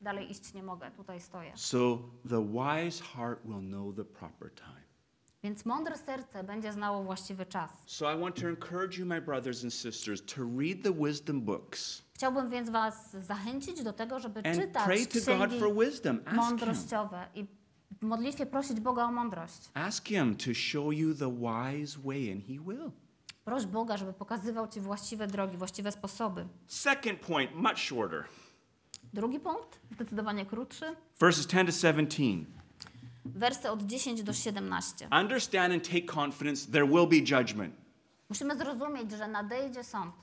dalej iść nie mogę, tutaj stoję. So the wise heart will know the proper time. Więc mądre serce będzie znało właściwy czas. So I want to encourage you, my brothers and sisters, to read the wisdom books Chciałbym więc Was zachęcić do tego, żeby and czytać pray to God for wisdom. Ask Him. mądrościowe i w modlitwie prosić Boga o mądrość. Ask Him to show you the wise way, and He will. Proś Boga, żeby pokazywał Ci właściwe drogi, właściwe sposoby. Second point, much shorter. Drugi punkt, zdecydowanie krótszy, Verses 10 to 17. wersy od 10 do 17. Understand and take confidence, there will be judgment. Musimy zrozumieć, że nadejdzie sąd.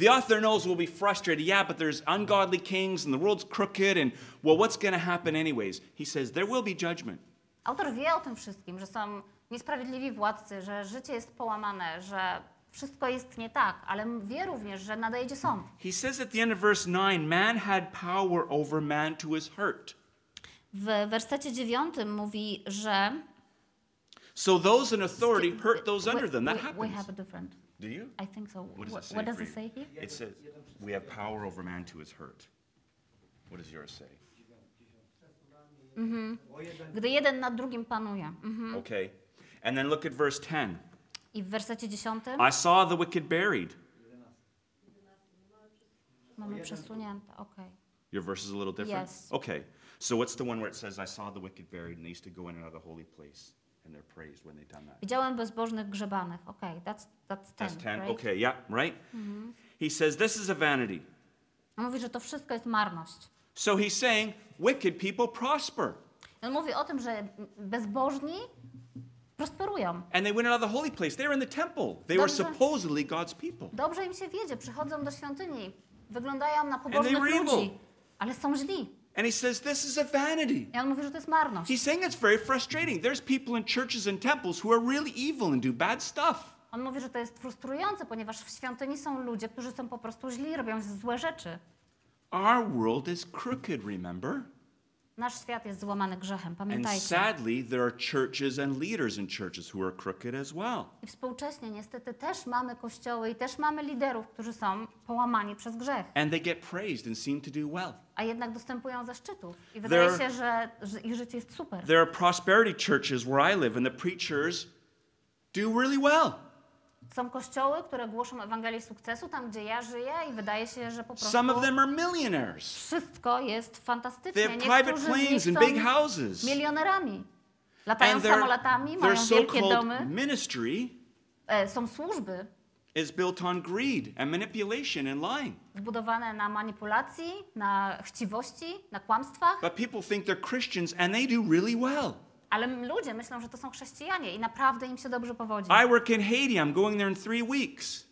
The author knows we'll be frustrated. Yeah, but there's ungodly kings and the world's crooked, and well, what's going to happen anyways? He says, There will be judgment. Autor wie o tym wszystkim, że są niesprawiedliwi władcy, że życie jest połamane, że wszystko jest nie tak, ale wie również, że nadejdzie sąd. He says at the end of verse 9, man had power over man to his hurt. W wersecie 9 mówi, że So those in authority hurt those under them. That we, we happens. have a different. Do you? I think so. What does it say what does it say here? It says, We have power over man to his hurt. What does yours say? Gdy jeden nad drugim panuje. Mhm. Okay. And then look at verse 10. I w wersecie 10 I saw the wicked buried. mamy przesunięte. Okay. Your verse is a little different? Yes. Okay. So what's the one where it says, I saw the wicked buried and they used to go in and out of the holy place and they're praised when they've done that? Widziałem bezbożnych grzebanych. Okay, that's, that's 10, That's 10. right? Okay, yeah, right? He says, This is a vanity. On mówi, że to wszystko jest marność. So he's saying, Wicked people prosper. On mówi o tym, że bezbożni prosperują. And they went of the holy place. They were in the temple. They were Dobrze. supposedly God's people. Dobrze im się wiedzie, przychodzą do świątyni, wyglądają na pobożnych were evil. ludzi, ale są źli. And he says this is a vanity. I on mówi, że to jest marność. He's saying it's very frustrating. There's people in churches and temples who are really evil and do bad stuff. On mówi, że to jest frustrujące, ponieważ w świątyni są ludzie, którzy są po prostu źli, robią złe rzeczy. Our world is crooked, remember? Nasz świat jest złamany grzechem, And pamiętajcie. sadly, there are churches and leaders in churches who are crooked as well. I współcześnie niestety też mamy kościoły i też mamy liderów, którzy są połamani przez grzech, And they get praised and seem to do well. a jednak dostępują ze szczytów. I wydaje There- się, że, że ich życie jest super. There are prosperity churches where I live, and the preachers do really well. Są kościoły, które głoszą Ewangelię sukcesu tam, gdzie ja żyję i wydaje się, że po prostu Some of them are millionaires. wszystko jest They fantastycznie. have private Niektórzy z planes and są big houses. milionerami. Latają And their, samolotami, their mają wielkie so-called domy, ministry e, są służby is built on greed and manipulation and lying. zbudowane na manipulacji, na chciwości, na kłamstwach, But people think they're Christians and they do really well. Ale ludzie myślą, że to są chrześcijanie i naprawdę im się dobrze powodzi. I work in Haiti. I'm going there in three weeks.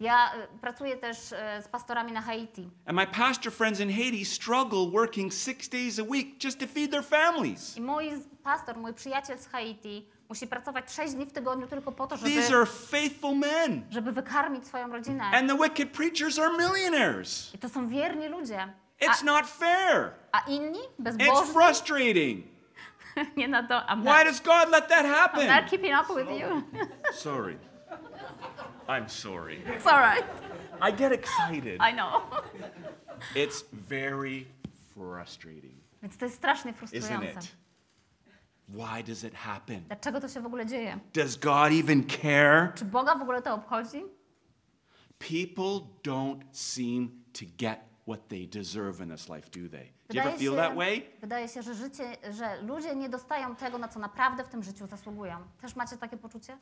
Ja e, pracuję też e, z pastorami na Haiti And my pastor friends in Haiti struggle working six days a week just to feed their families. i mój pastor, mój przyjaciel z Haiti musi pracować 6 dni w tygodniu tylko po to, These żeby, are faithful men. żeby wykarmić swoją rodzinę. And the wicked preachers are millionaires. I to są wierni ludzie. It's A, not fair. a inni, It's bezbożni, frustrating. Nie na to. I'm Why not, does God let that happen? I'm not keeping up with you. Sorry. [LAUGHS] I'm sorry. It's all right. I get excited. I know. [LAUGHS] It's very frustrating, Więc to jest strasznie isn't it? Why does it happen? Dlaczego to się w ogóle dzieje? Does God even care? Czy Boga w ogóle to obchodzi? People don't seem to get what they deserve in this life, do they? Do you ever feel się, that way? wydaje się, że, życie, że ludzie nie dostają tego, na co naprawdę w tym życiu zasługują. Też macie takie poczucie?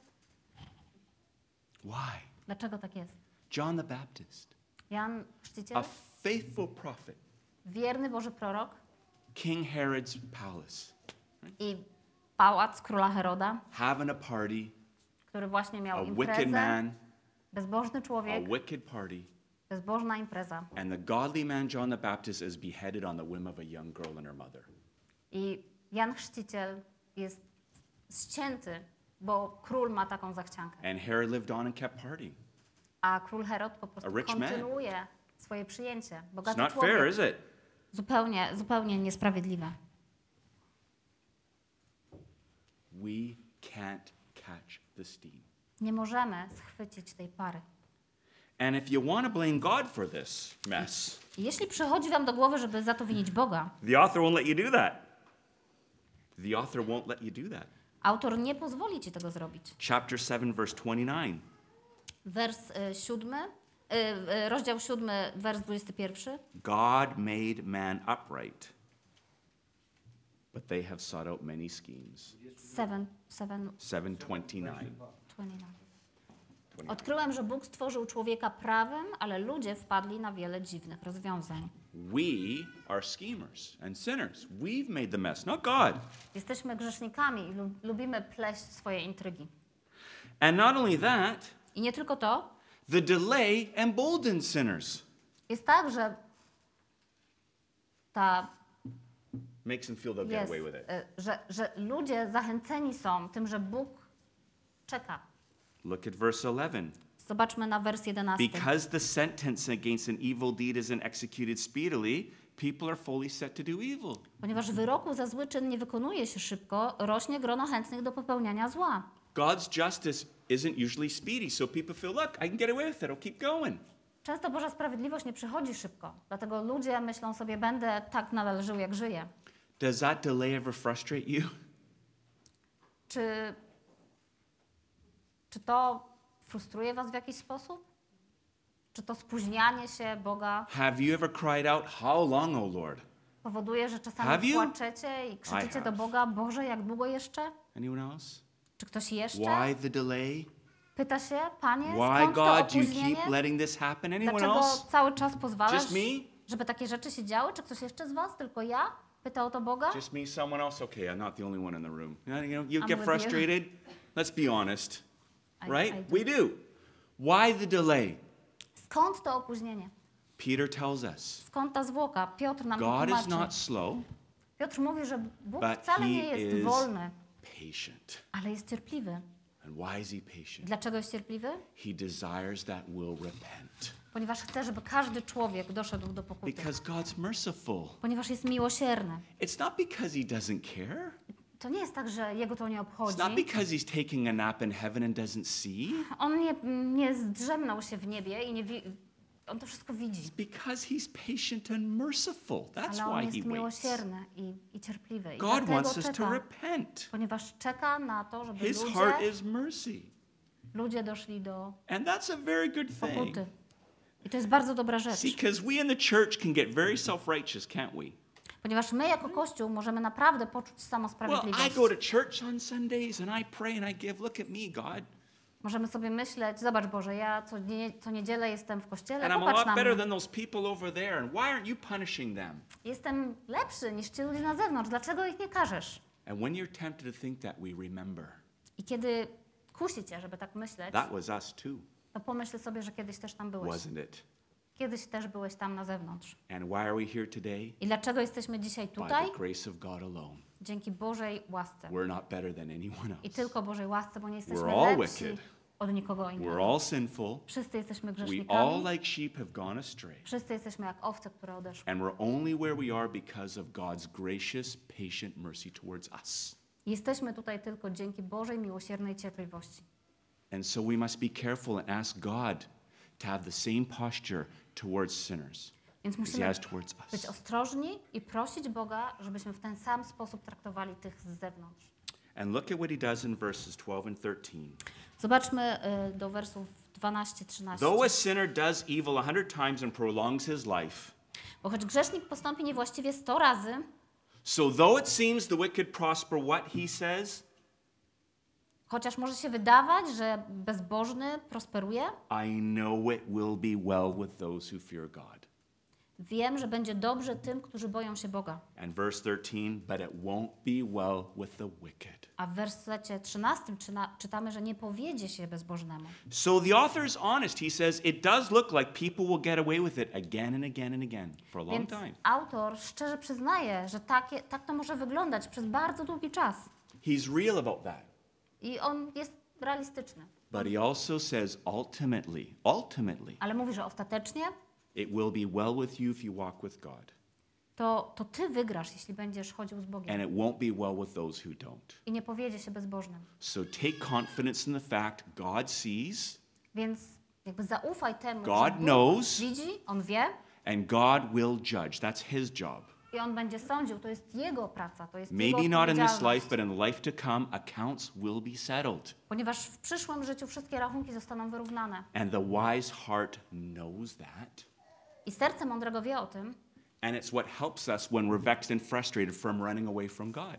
Why? Dlaczego tak jest? John the Baptist, Jan Chrzciciel, a faithful prophet, wierny Boży prorok King Herod's palace, i pałac króla Heroda, having a party, który właśnie a miał wicked imprezę, man, bezbożny a człowiek, wicked party, bezbożna impreza. and the godly man John the Baptist is beheaded on the whim of a young girl and her mother. I Jan Chrzciciel jest ścięty, bo król ma taką zachciankę. And Herod lived on and kept partying. A król Herod po prostu A rich man. kontynuuje swoje przyjęcie. It's Bogaty not człowiek. fair, is it? Zupełnie, zupełnie niesprawiedliwe. We can't catch the steam. Nie możemy schwycić tej pary. And if you want to blame God for this mess, Jeśli przychodzi wam do głowy, żeby za to winić Boga, the author won't let you do that. The author won't let you do that. autor nie pozwoli ci tego zrobić. Chapter 7, verse 29. Wers y, siódmy, y, y, rozdział siódmy, wers 21. God made man upright, but they have sought out many schemes. Seven, seven, 729. 29. Odkryłem, że Bóg stworzył człowieka prawym, ale ludzie wpadli na wiele dziwnych rozwiązań. We are schemers and sinners. We've made the mess, not God. Jesteśmy grzesznikami i lu- lubimy pleść swoje intrygi. And not only that, I nie tylko to, the delay emboldens sinners. jest tak, że ta Makes them feel they'll get jest, away with it. y, że, że ludzie zachęceni są tym, że Bóg czeka. Look at verse 11. Zobaczmy na wers 11. Because the sentence against an evil deed isn't executed speedily, people are fully set to do evil. Ponieważ wyroku za zły czyn nie wykonuje się szybko, rośnie grono chętnych do popełniania zła. God's justice isn't usually speedy, so people feel, look, I can get away with it, I'll keep going. Często Boża sprawiedliwość nie przychodzi szybko, dlatego ludzie myślą sobie, będę tak nadal żył, jak żyję. Does that delay ever frustrate you? Czy, czy to frustruje Was w jakiś sposób? Czy to spóźnianie się Boga Have you ever cried out, How long, O Lord? powoduje, że Have czasami you? płaczecie i krzyczycie have. do Boga, Boże, jak długo jeszcze? Anyone else? Czy ktoś jeszcze? Why the delay? Pyta się, Panie, Why, skąd to God, you opóźnienie? keep letting this happen? Anyone Dlaczego else? cały czas pozwalasz, Just me? żeby takie rzeczy się działy? Czy ktoś jeszcze z Was? Tylko ja? Pyta o to Boga? Just me, someone else? Okay, I'm not the only one in the room. You know, you get frustrated? Let's be honest, I- right? I do. we do. Why the delay? Skąd to opóźnienie? Peter tells us Skąd ta zwłoka? Piotr nam God is not slow, Piotr mówi, że Bóg but wcale he nie jest is wolny, patient. ale jest cierpliwy. And why is he patient? Dlaczego jest cierpliwy? He desires that will repent. Ponieważ chce, żeby każdy człowiek doszedł do pokuty. Because God's merciful. Ponieważ jest miłosierny. It's not because he doesn't care. To nie jest tak, że jego to nie It's obchodzi. not because he's taking a nap in heaven and doesn't see. On nie, nie zdrzemnął się w niebie i nie wi- on to wszystko widzi. It's because he's patient and merciful. That's Ale on why jest he waits. miłosierny i, i cierpliwy. I God dlatego wants us to czeka, repent. ponieważ czeka na to, żeby His heart ludzie, is mercy. ludzie doszli do And that's a very good thing. pokuty. I to jest bardzo dobra rzecz. See, because we in the church can get very self righteous, can't we? Ponieważ my jako Kościół możemy naprawdę poczuć samosprawiedliwość. Możemy sobie myśleć, zobacz Boże, ja co, nie, co niedzielę jestem w kościele, And popatrz na mnie. Jestem lepszy niż ci ludzie na zewnątrz, dlaczego ich nie karzesz? And when you're tempted to think that, we remember I kiedy kusi cię, żeby tak myśleć, that was us too, to pomyśl sobie, że kiedyś też tam byłeś. wasn't it? Kiedyś też byłeś tam na zewnątrz. And why are we here today? I dlaczego jesteśmy dzisiaj By tutaj? the grace of God alone. Dzięki Bożej łasce. We're not better than anyone I else. tylko Bożej łasce, bo nie jesteśmy We're all lepsi wicked. od nikogo We're innego. all sinful. Wszyscy jesteśmy We all, grzesznikami. like sheep, have gone astray. Wszyscy jesteśmy jak owce, które odeszły. And we're only where we are because of God's gracious, patient mercy towards us. Jesteśmy tutaj tylko dzięki Bożej miłosiernej cierpliwości. And so we must be careful and ask God to have the same posture towards sinners Więc musimy has towards być us. ostrożni i prosić Boga, żebyśmy w ten sam sposób traktowali tych z zewnątrz. And look at what He does in verses 12 and 13. Zobaczmy y, do wersów 12-13. Though a sinner does evil a hundred times and prolongs his life, Bo choć grzesznik postąpi niewłaściwie 100 razy, so though it seems the wicked prosper, what he says, chociaż może się wydawać, że bezbożny prosperuje, I know it will be well with those who fear God. wiem, że będzie dobrze tym, którzy boją się Boga. And verse 13, but it won't be well with the wicked. A w wersecie 13 czyna- czytamy, że nie powiedzie się bezbożnemu. So the author is honest. He says it does look like people will get away with it again and again and again for a long Więc time. autor szczerze przyznaje, że takie, tak to może wyglądać przez bardzo długi czas. He's real about that. I on jest realistyczny. But he also says ultimately, ultimately, Ale mówi, że ostatecznie it will be well with you if you walk with God. to, to ty wygrasz, jeśli będziesz chodził z Bogiem. And it won't be well with those who don't. I nie powiedzie się bezbożnym. So take confidence in the fact God sees Więc jakby zaufaj temu, God że Bóg knows. widzi, On wie and God will judge. That's his job. I On będzie sądził. To jest Jego praca, to jest Maybe Jego not in this life, but in the life to come, accounts will be settled. Ponieważ w przyszłym życiu wszystkie rachunki zostaną wyrównane. And the wise heart knows that. I serce mądrego wie o tym. And it's what helps us when we're vexed and frustrated from running away from God.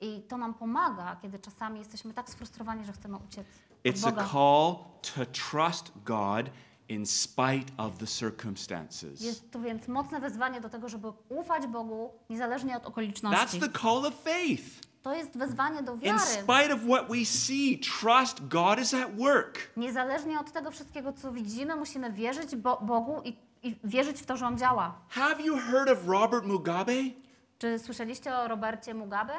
I to nam pomaga, kiedy czasami jesteśmy tak sfrustrowani, że chcemy uciec It's a call to trust God in spite of the circumstances. Jest to więc mocne wezwanie do tego, żeby ufać Bogu niezależnie od That's okoliczności. the call of faith. To jest wezwanie do In wiary. spite of what we see, trust God is at work. Niezależnie od tego wszystkiego, co widzimy, musimy wierzyć Bo Bogu i, i wierzyć w to, że On działa. Have you heard of Robert Mugabe? Czy słyszeliście o Robercie Mugabe?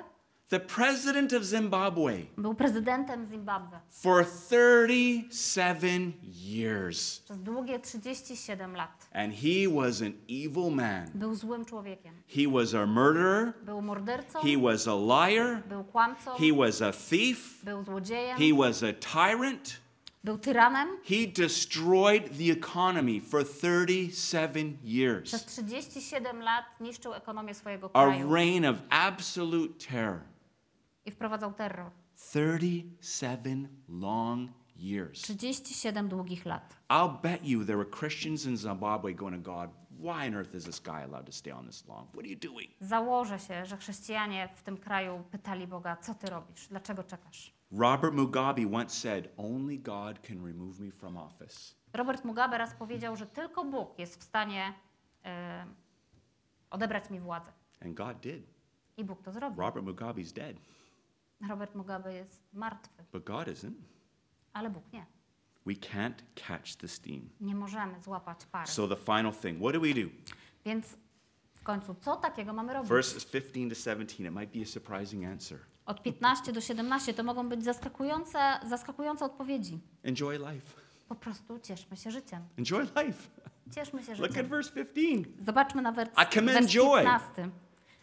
The president of Zimbabwe Był prezydentem Zimbabwe for 37 years. przez długie 37 lat. And he was an evil man. Był złym człowiekiem. He was a murderer. Był mordercą, He was a liar. był kłamcą, He was a thief. był złodziejem, He was a tyrant. był tyranem. He destroyed the economy for 37 Przez years. 37 lat niszczył ekonomię swojego A reign of absolute terror. I wprowadzał terror. 37 long years. 37 długich lat. I'll bet you there were Christians in Zimbabwe going to God, why on earth is this guy allowed to stay on this long? What are you doing? Założę się, że chrześcijanie w tym kraju pytali Boga, co ty robisz, dlaczego czekasz? Robert Mugabe once said, Only God can remove me from office. Robert Mugabe raz powiedział, że tylko Bóg jest w stanie e, odebrać mi władzę. And God did. I Bóg to zrobił. Robert Mugabe's dead, Robert Mugabe jest martwy, but God isn't. ale Bóg nie. We can't catch the steam. Nie możemy złapać pary. So the final thing, what do we do? Więc w końcu, co takiego mamy robić? Verses 15 to 17, it might be a surprising answer. Od 15 do 17 to mogą być zaskakujące, zaskakujące odpowiedzi. Enjoy life. Po prostu cieszmy się życiem. Enjoy life. Cieszmy się Look at życiem. verse 15. Zobaczmy na wers, I commend wers joy. 15.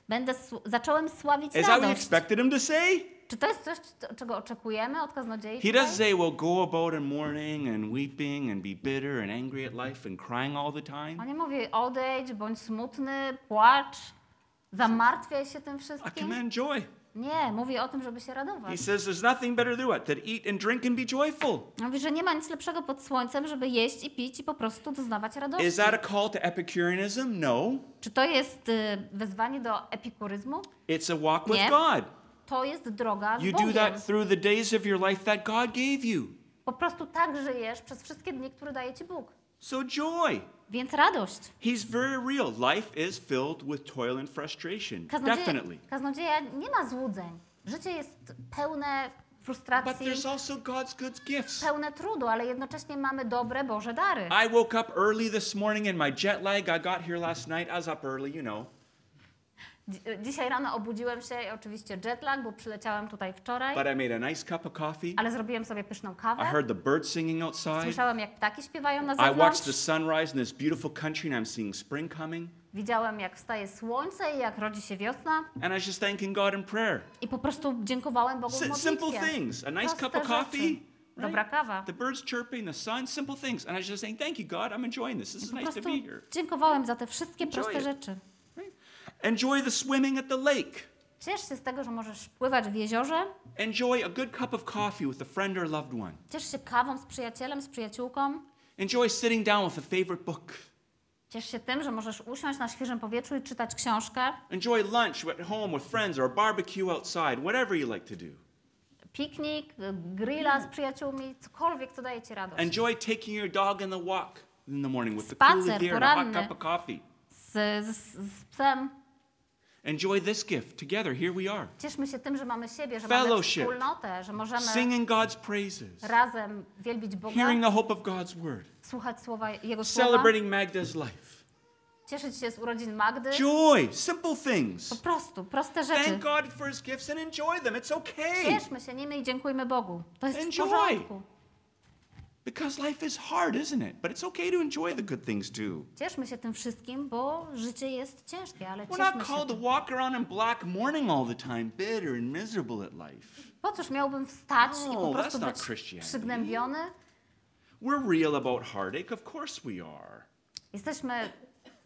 Będę sł- zacząłem sławić you radość. expected him to say? Czy to jest coś, co- czego oczekujemy od kaznodziei? He doesn't say, well, go about in mourning and weeping and be bitter and angry at life and crying all the time. On nie mówi odejdź, bądź smutny, płacz, zamartwiaj się tym I wszystkim. commend joy. Nie, mówi o tym, żeby się He radować. says there's nothing better to do it than eat and drink and be joyful. Mówi, że nie ma nic lepszego pod słońcem, żeby jeść i pić i po prostu doznawać radości. Is that a call to Epicureanism? No. Czy to jest y, wezwanie do epikuryzmu? It's a walk with Nie. God. To jest droga z You do Bogiem. that through the days of your life that God gave you. Po prostu tak żyjesz przez wszystkie dni, które daje ci Bóg. So joy. Więc radość. He's very real. Life is filled with toil and frustration. Definitely. kaznodzieja nie ma złudzeń. Życie jest pełne But frustracji, there's also God's good gifts. pełne trudu, ale jednocześnie mamy dobre Boże dary. I woke up early this morning in my jet lag. I got here last night. I was up early, you know. Dzi- Dzisiaj rano obudziłem się, i oczywiście jetlag, bo przyleciałem tutaj wczoraj, But I made a nice cup of coffee. ale zrobiłem sobie pyszną I kawę. heard the birds singing outside. Słyszałem, jak ptaki śpiewają na I watched zewnątrz. the sunrise in this beautiful country and I'm seeing spring coming. Widziałem, jak wstaje słońce i jak rodzi się wiosna. And I was just thanking God in prayer. I po prostu dziękowałem Bogu w Si- simple modlitwie. things. A nice cup Proste of coffee. rzeczy. right? Dobra kawa. The birds chirping, the sun, simple things. And I was just saying, thank you, God. I'm enjoying this. This is Po nice to be here. dziękowałem za te wszystkie Enjoy proste it. rzeczy. Enjoy the swimming at the lake. Ciesz się z tego, że możesz pływać w jeziorze. Enjoy a good cup of coffee with a friend or loved one. Ciesz się kawą z przyjacielem, z przyjaciółką. Enjoy sitting down with a favorite book. Ciesz się tym, że możesz usiąść na świeżym powietrzu i czytać książkę. Enjoy lunch at home with friends or a barbecue outside, whatever you like to do. Piknik, grilla z przyjaciółmi, cokolwiek, co daje ci radość. Enjoy taking your dog on the walk in the morning with the cool Spacer air and a hot cup of coffee. Z, z, z psem. Enjoy this gift together. Here we are. Cieszmy się tym, że mamy siebie, że mamy Fellowship. wspólnotę, że możemy Singing God's praises. razem wielbić Boga, Hearing the hope of God's word. słuchać słowa, Jego słowa, Celebrating Magda's life. cieszyć się z urodzin Magdy. Joy. Simple things. Po prostu, proste rzeczy. Thank God for his gifts and enjoy them. It's okay. Cieszmy się nimi i dziękujmy Bogu. To jest w Enjoy. porządku. Because life is hard, isn't it? But it's okay to enjoy the good things too. Cieszmy się tym wszystkim, bo życie jest ciężkie, ale We're cieszmy not się called to tym. walk around in black mourning all the time, bitter and miserable at life. Po cóż miałbym wstać i No, po that's prostu not być Christianity. przygnębiony? We're real about heartache. Of course we are. Jesteśmy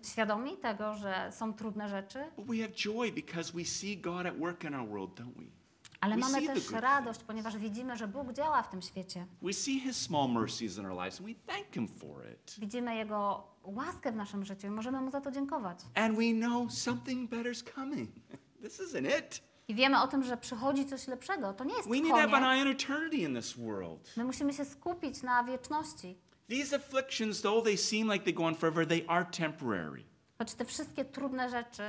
świadomi tego, że są trudne rzeczy, But we have joy because we see God at work in our world, don't we? Ale We mamy see the też good radość, ponieważ widzimy, że Bóg działa w tym świecie. We see his small mercies in our lives and we thank him for it. Widzimy Jego łaskę w naszym życiu i możemy Mu za to dziękować. And we know something better's coming. [LAUGHS] This isn't it. I wiemy o tym, że przychodzi coś lepszego. To nie jest We need to have an koniec. eye on eternity in this world. My musimy się skupić na wieczności. These afflictions, though they seem like they go on forever, they are temporary. Choć te wszystkie trudne rzeczy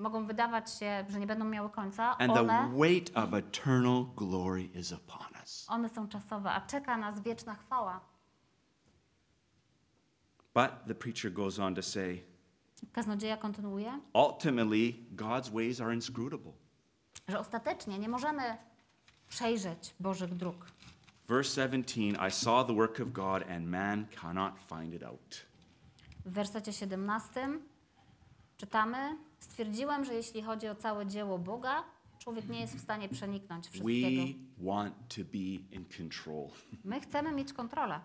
mogą wydawać się, że nie będą miały końca, And the one, weight of eternal glory is upon us. one są czasowe, a czeka nas wieczna chwała. But the preacher goes on to say, Kaznodzieja kontynuuje, ultimately, God's ways are inscrutable. że ostatecznie nie możemy przejrzeć Bożych dróg. Verse 17 I saw the work of God, and man cannot find it out. W wersecie 17 czytamy: Stwierdziłem, że jeśli chodzi o całe dzieło Boga, człowiek nie jest w stanie przeniknąć wszystkiego. We want to be in control. My chcemy mieć kontrolę.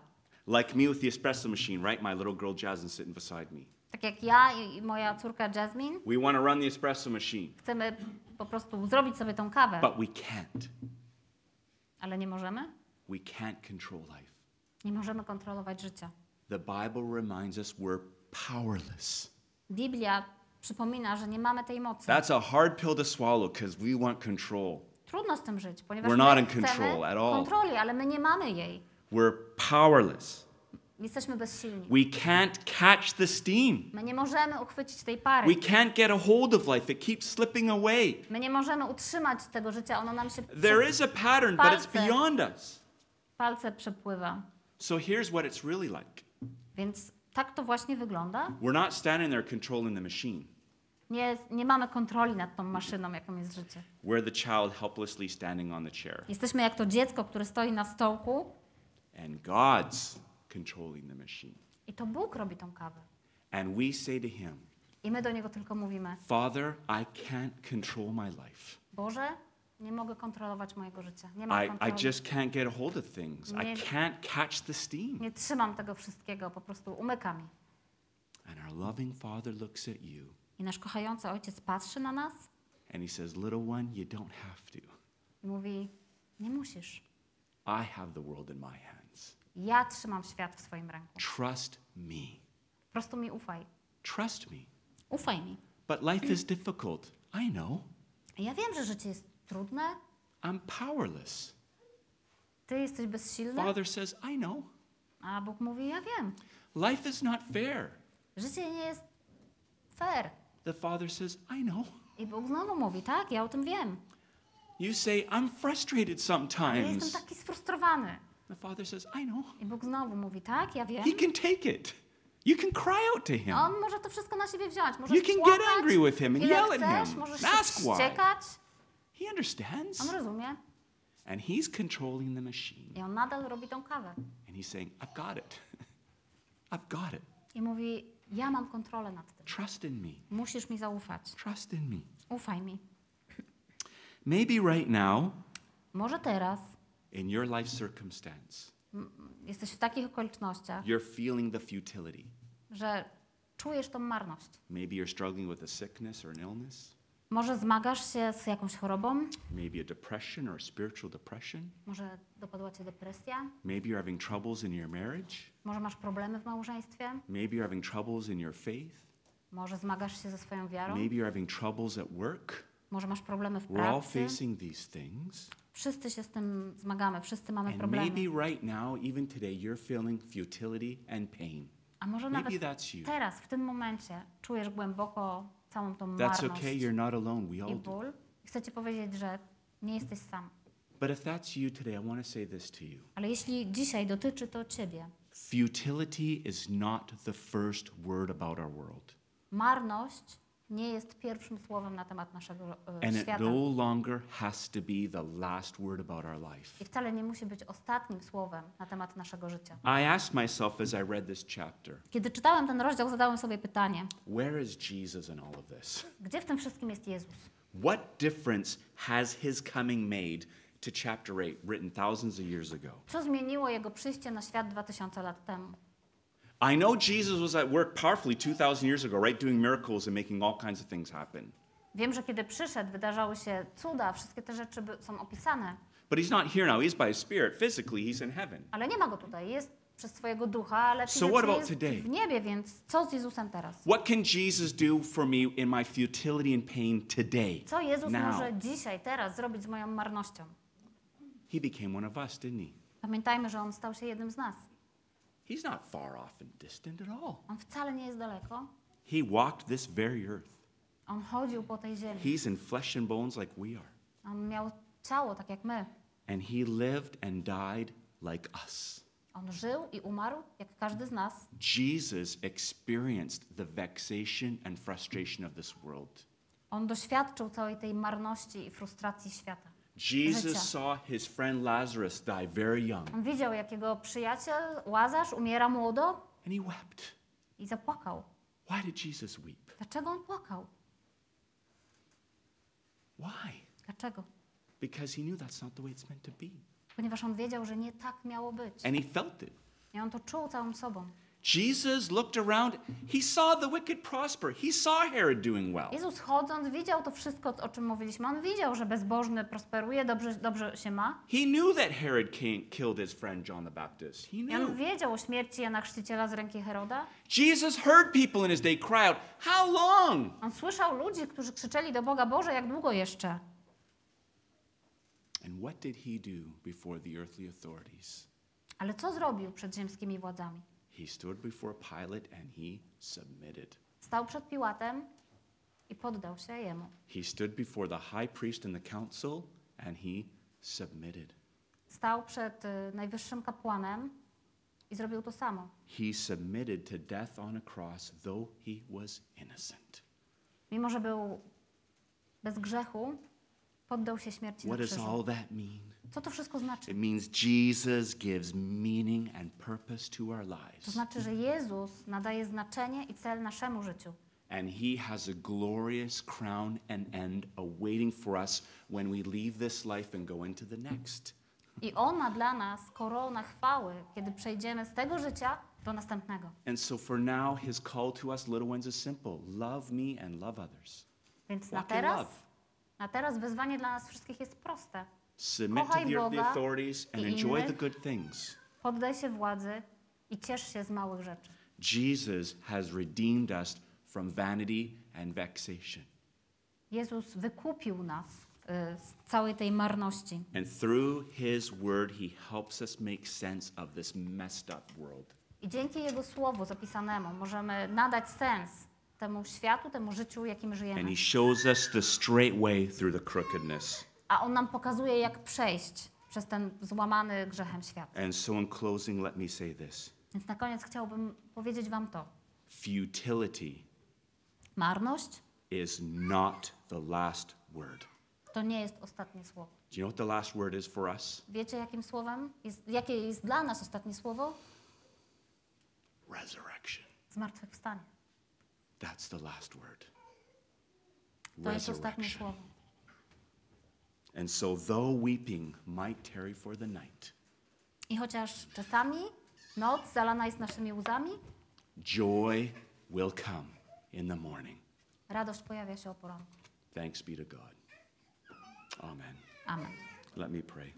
Like me with the espresso machine, right? My little girl Jasmine sitting beside me. Tak jak ja i i moja córka Jasmine, We want to run the espresso machine, chcemy po prostu zrobić sobie tą kawę, but we can't. ale nie możemy. We can't control life. Nie możemy kontrolować życia. The Bible reminds us we're powerless. Biblia przypomina, że nie mamy tej mocy. That's a hard pill to swallow because we want control. Trudno z tym żyć, ponieważ We're not in control at all. kontroli, ale my nie mamy jej. We're powerless. Jesteśmy bezsilni. We can't catch the steam. My nie możemy uchwycić tej pary. We can't get a hold of life. It keeps slipping away. My nie możemy utrzymać tego życia, ono nam się There is a pattern, but it's Palce. beyond us. palce przepływa. So here's what it's really like Więc tak to właśnie wygląda. we're not standing there controlling the machine, Nie, nie mamy kontroli nad tą maszyną, jaką jest życie. we're the child helplessly standing on the chair, Jesteśmy jak to dziecko, które stoi na stołku and God's controlling the machine. i to Bóg robi tą kawę. And we say to Him, I my do Niego tylko mówimy, Father, I can't control my life. Boże, nie mogę kontrolować mojego życia. Nie mam I, I kontroli. just can't get a hold of things. I Nie- can't catch the steam. Nie trzymam tego wszystkiego, po prostu umyka mi. And our loving Father looks at you I nasz kochający Ojciec patrzy na nas and He says, Little one, you don't have to. i mówi, nie musisz. I have the world in my hands. Ja trzymam świat w swoim ręku. Trust me. Po prostu mi ufaj. Trust me. Ufaj mi. But life is difficult. I know. Ja wiem, że życie jest trudne. I'm powerless. Ty jesteś bezsilny. Father says, I know. A Bóg mówi, ja wiem. Life is not fair. Życie nie jest fair. The Father says, I know. I Bóg znowu mówi, tak, ja o tym wiem. You say, I'm frustrated Ale jestem sometimes. taki sfrustrowany. The Father says, I know. I Bóg znowu mówi, tak, ja wiem. He can take it. You can cry out to Him. On może to wszystko na siebie wziąć. Możesz You can get płakać, angry with him and ile yell at chcesz, him. możesz Ask się why. wściekać. He understands. On rozumie. And He's controlling the machine. I on nadal robi tą kawę. And He's saying, I've got it. [LAUGHS] I've got it. I mówi, ja mam kontrolę nad tym. Trust in me. Musisz mi zaufać. Trust in me. Ufaj mi. Maybe right now, Może teraz in your life circumstance, jesteś w takich okolicznościach, you're feeling the futility. że czujesz tą marność. Maybe you're struggling with a sickness or an illness, Może zmagasz się z jakąś chorobą, maybe a depression or a spiritual depression. może dopadła cię depresja, Maybe you're having troubles in your marriage. może masz problemy w małżeństwie, Maybe you're having troubles in your faith. może zmagasz się ze swoją wiarą, Maybe you're having troubles at work. może masz problemy w We're all pracy. facing these things. Wszyscy się z tym zmagamy, wszyscy mamy And problemy. maybe right now, even today, you're feeling futility and pain. A może Maybe nawet that's you. teraz, w tym momencie, czujesz głęboko całą tą That's marność okay, you're not alone. We i all do. ból. I chcę ci powiedzieć, że nie jesteś sam. But if that's you today, I want to say this to you. Ale jeśli dzisiaj dotyczy to ciebie, Futility is not the first word about our world. marność nie jest pierwszym słowem na temat naszego e, And it świata. no longer has to be the last word about our life. I wcale nie musi być ostatnim słowem na temat naszego życia. I asked myself as I read this chapter, Kiedy czytałem ten rozdział, zadałem sobie pytanie, where is Jesus in all of this? gdzie w tym wszystkim jest Jezus? What difference has his coming made to chapter 8, written thousands of years ago? Co zmieniło Jego przyjście na świat 2000 lat temu? I know Jesus was at work powerfully 2,000 years ago, right? Doing miracles and making all kinds of things happen. Wiem, że kiedy przyszedł, wydarzały się cuda, wszystkie te rzeczy by- są opisane, But he's not here now. He's by his spirit. Physically, he's in heaven. ale nie ma Go tutaj. Jest przez swojego ducha, ale So what about jest today? w niebie, więc co z Jezusem teraz? What can Jesus do for me in my futility and pain today? Co Jezus now? może dzisiaj, teraz zrobić z moją marnością? He became one of us, didn't he? Pamiętajmy, że On stał się jednym z nas. He's not far off and distant at all. On wcale nie jest daleko. He walked this very earth. On chodził po tej ziemi. He's in flesh and bones like we are. On miał ciało, tak jak my. And he lived and died like us. On żył i umarł, jak każdy z nas. Jesus experienced the vexation and frustration of this world. On doświadczył całej tej marności i frustracji świata. Jesus saw his friend Lazarus die very young, On widział, jak jego przyjaciel Łazarz umiera młodo and he wept. i zapłakał. Why did Jesus weep? Dlaczego on płakał? Why? Dlaczego? Because he knew that's not the way it's meant to be. Ponieważ on wiedział, że nie tak miało być. And he felt it. I on to czuł całą sobą. Jesus looked around, he saw the wicked prosper. He saw Herod doing well. Jezus chodząc widział to wszystko, o czym mówiliśmy. On widział, że bezbożny prosperuje, dobrze, dobrze się ma. He knew that Herod came, killed his friend John the Baptist. He I on knew. wiedział o śmierci Jana Chrzciciela z ręki Heroda. Jesus heard people in his day cry out, How long? On słyszał ludzi, którzy krzyczeli do Boga, Boże, jak długo jeszcze? And what did he do before the earthly authorities? Ale co zrobił przed ziemskimi władzami? He stood before Pilate and he submitted. Stał przed Piłatem i poddał się jemu. He stood before the high priest and the council and he submitted. Stał przed y, najwyższym kapłanem I zrobił to samo. He submitted to death on a cross, though he was innocent. Mimo, że był bez grzechu, poddał się śmierci na What does krzyżu. all that mean? Co to wszystko znaczy? It means Jesus gives meaning and purpose to our To lives. znaczy, że Jezus nadaje znaczenie i cel naszemu życiu. And he has a glorious crown and end awaiting for us when we leave this life and go into the next. I On ma dla nas koronę chwały, kiedy przejdziemy z tego życia do następnego. And so for now, his call to us little ones is simple love me and love others. Więc na Walk in teraz, love. na teraz wyzwanie dla nas wszystkich jest proste. Submit to Kochaj the, the Boga authorities and i enjoy the innych. good things. Poddaj się władzy i ciesz się z małych rzeczy. Jesus has redeemed us from vanity and vexation. Jezus wykupił nas y, z całej tej marności. And through his word, he helps us make sense of this messed up world. I dzięki Jego słowu zapisanemu możemy nadać sens temu światu, temu życiu, jakim And żyjemy. he shows us the straight way through the crookedness. A On nam pokazuje, jak przejść przez ten złamany grzechem świat. And so, in closing, let me say this Więc na koniec chciałbym powiedzieć Wam to. futility Marność is not the last word. to nie jest ostatnie słowo. Do you know what the last word is for us? Wiecie, jakim słowem? Jest, jakie jest dla nas ostatnie słowo? Resurrection. Zmartwychwstanie. That's the last word. To jest ostatnie Resurrection. słowo. And so, though weeping might tarry for the night, I chociaż czasami noc zalana jest naszymi łzami, joy will come in the morning. radość pojawia się o poranku. Thanks be to God. Amen. Amen. Let me pray.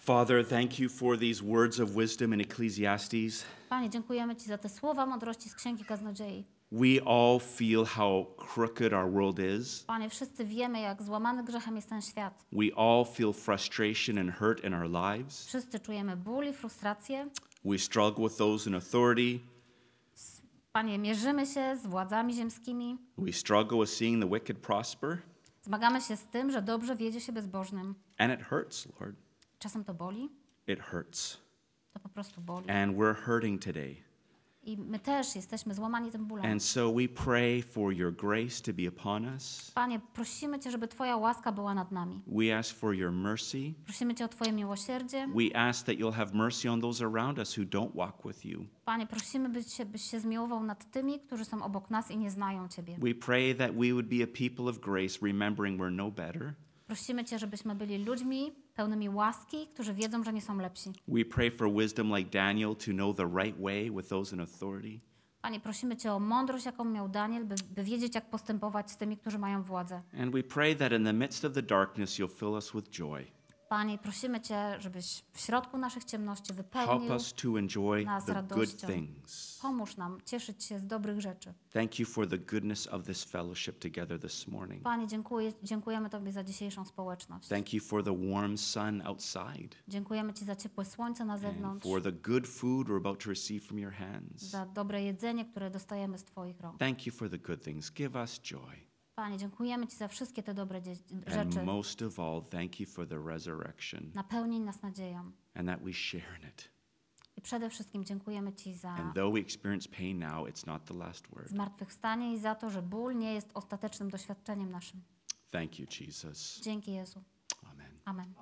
Father, thank you for these words of wisdom in Ecclesiastes. Panie, dziękujemy Ci za te słowa mądrości z Księgi Kaznodziei. We all feel how crooked our world is. Panie, wszyscy wiemy, jak złamany grzechem jest ten świat. We all feel frustration and hurt in our lives. Wszyscy czujemy ból i frustrację. We struggle with those in authority. Panie, mierzymy się z władzami ziemskimi. We struggle with seeing the wicked prosper. Zmagamy się z tym, że dobrze wiedzie się bezbożnym. And it hurts, Lord. Czasem to boli, It hurts. to po prostu boli. And we're hurting today. I my też jesteśmy złamani tym bólem. And so we pray for your grace to be upon us. Panie, prosimy Cię, żeby Twoja łaska była nad nami. We ask for your mercy. Prosimy Cię o Twoje miłosierdzie. We ask that you'll have mercy on those around us who don't walk with you. Panie, prosimy, byś się, byś się zmiłował nad tymi, którzy są obok nas i nie znają Ciebie. We pray that we would be a people of grace, remembering we're no better. Prosimy Cię, żebyśmy byli ludźmi pełnymi łaski, którzy wiedzą, że nie są lepsi. We pray for wisdom like Daniel to know the right way with those in authority. Panie, prosimy Cię o mądrość, jaką miał Daniel, by, by wiedzieć, jak postępować z tymi, którzy mają władzę. And we pray that in the midst of the darkness, you'll fill us with joy. Panie, prosimy Cię, żebyś w środku naszych ciemności Help wypełnił, us to enjoy nas the good radością. things. pomóż nam cieszyć się z dobrych rzeczy. Thank you for the goodness of this fellowship together this morning. Panie, dziękuję, dziękujemy Tobie za dzisiejszą społeczność. Thank you for the warm sun outside Dziękujemy Ci za ciepłe słońce na and zewnątrz, for the good food we're about to receive from your hands. za dobre jedzenie, które dostajemy z Twoich rąk. Thank you for the good things. Give us joy. Panie, dziękujemy Ci za wszystkie te dobre rzeczy. And most of all, thank you for the resurrection Napełnij nas nadzieją. and that we share in it. I przede wszystkim dziękujemy Ci za And though we experience pain now, it's not the last word. zmartwychwstanie i za to, że ból nie jest ostatecznym doświadczeniem naszym. Thank you, Jesus. Dzięki Jezu. Amen. Amen.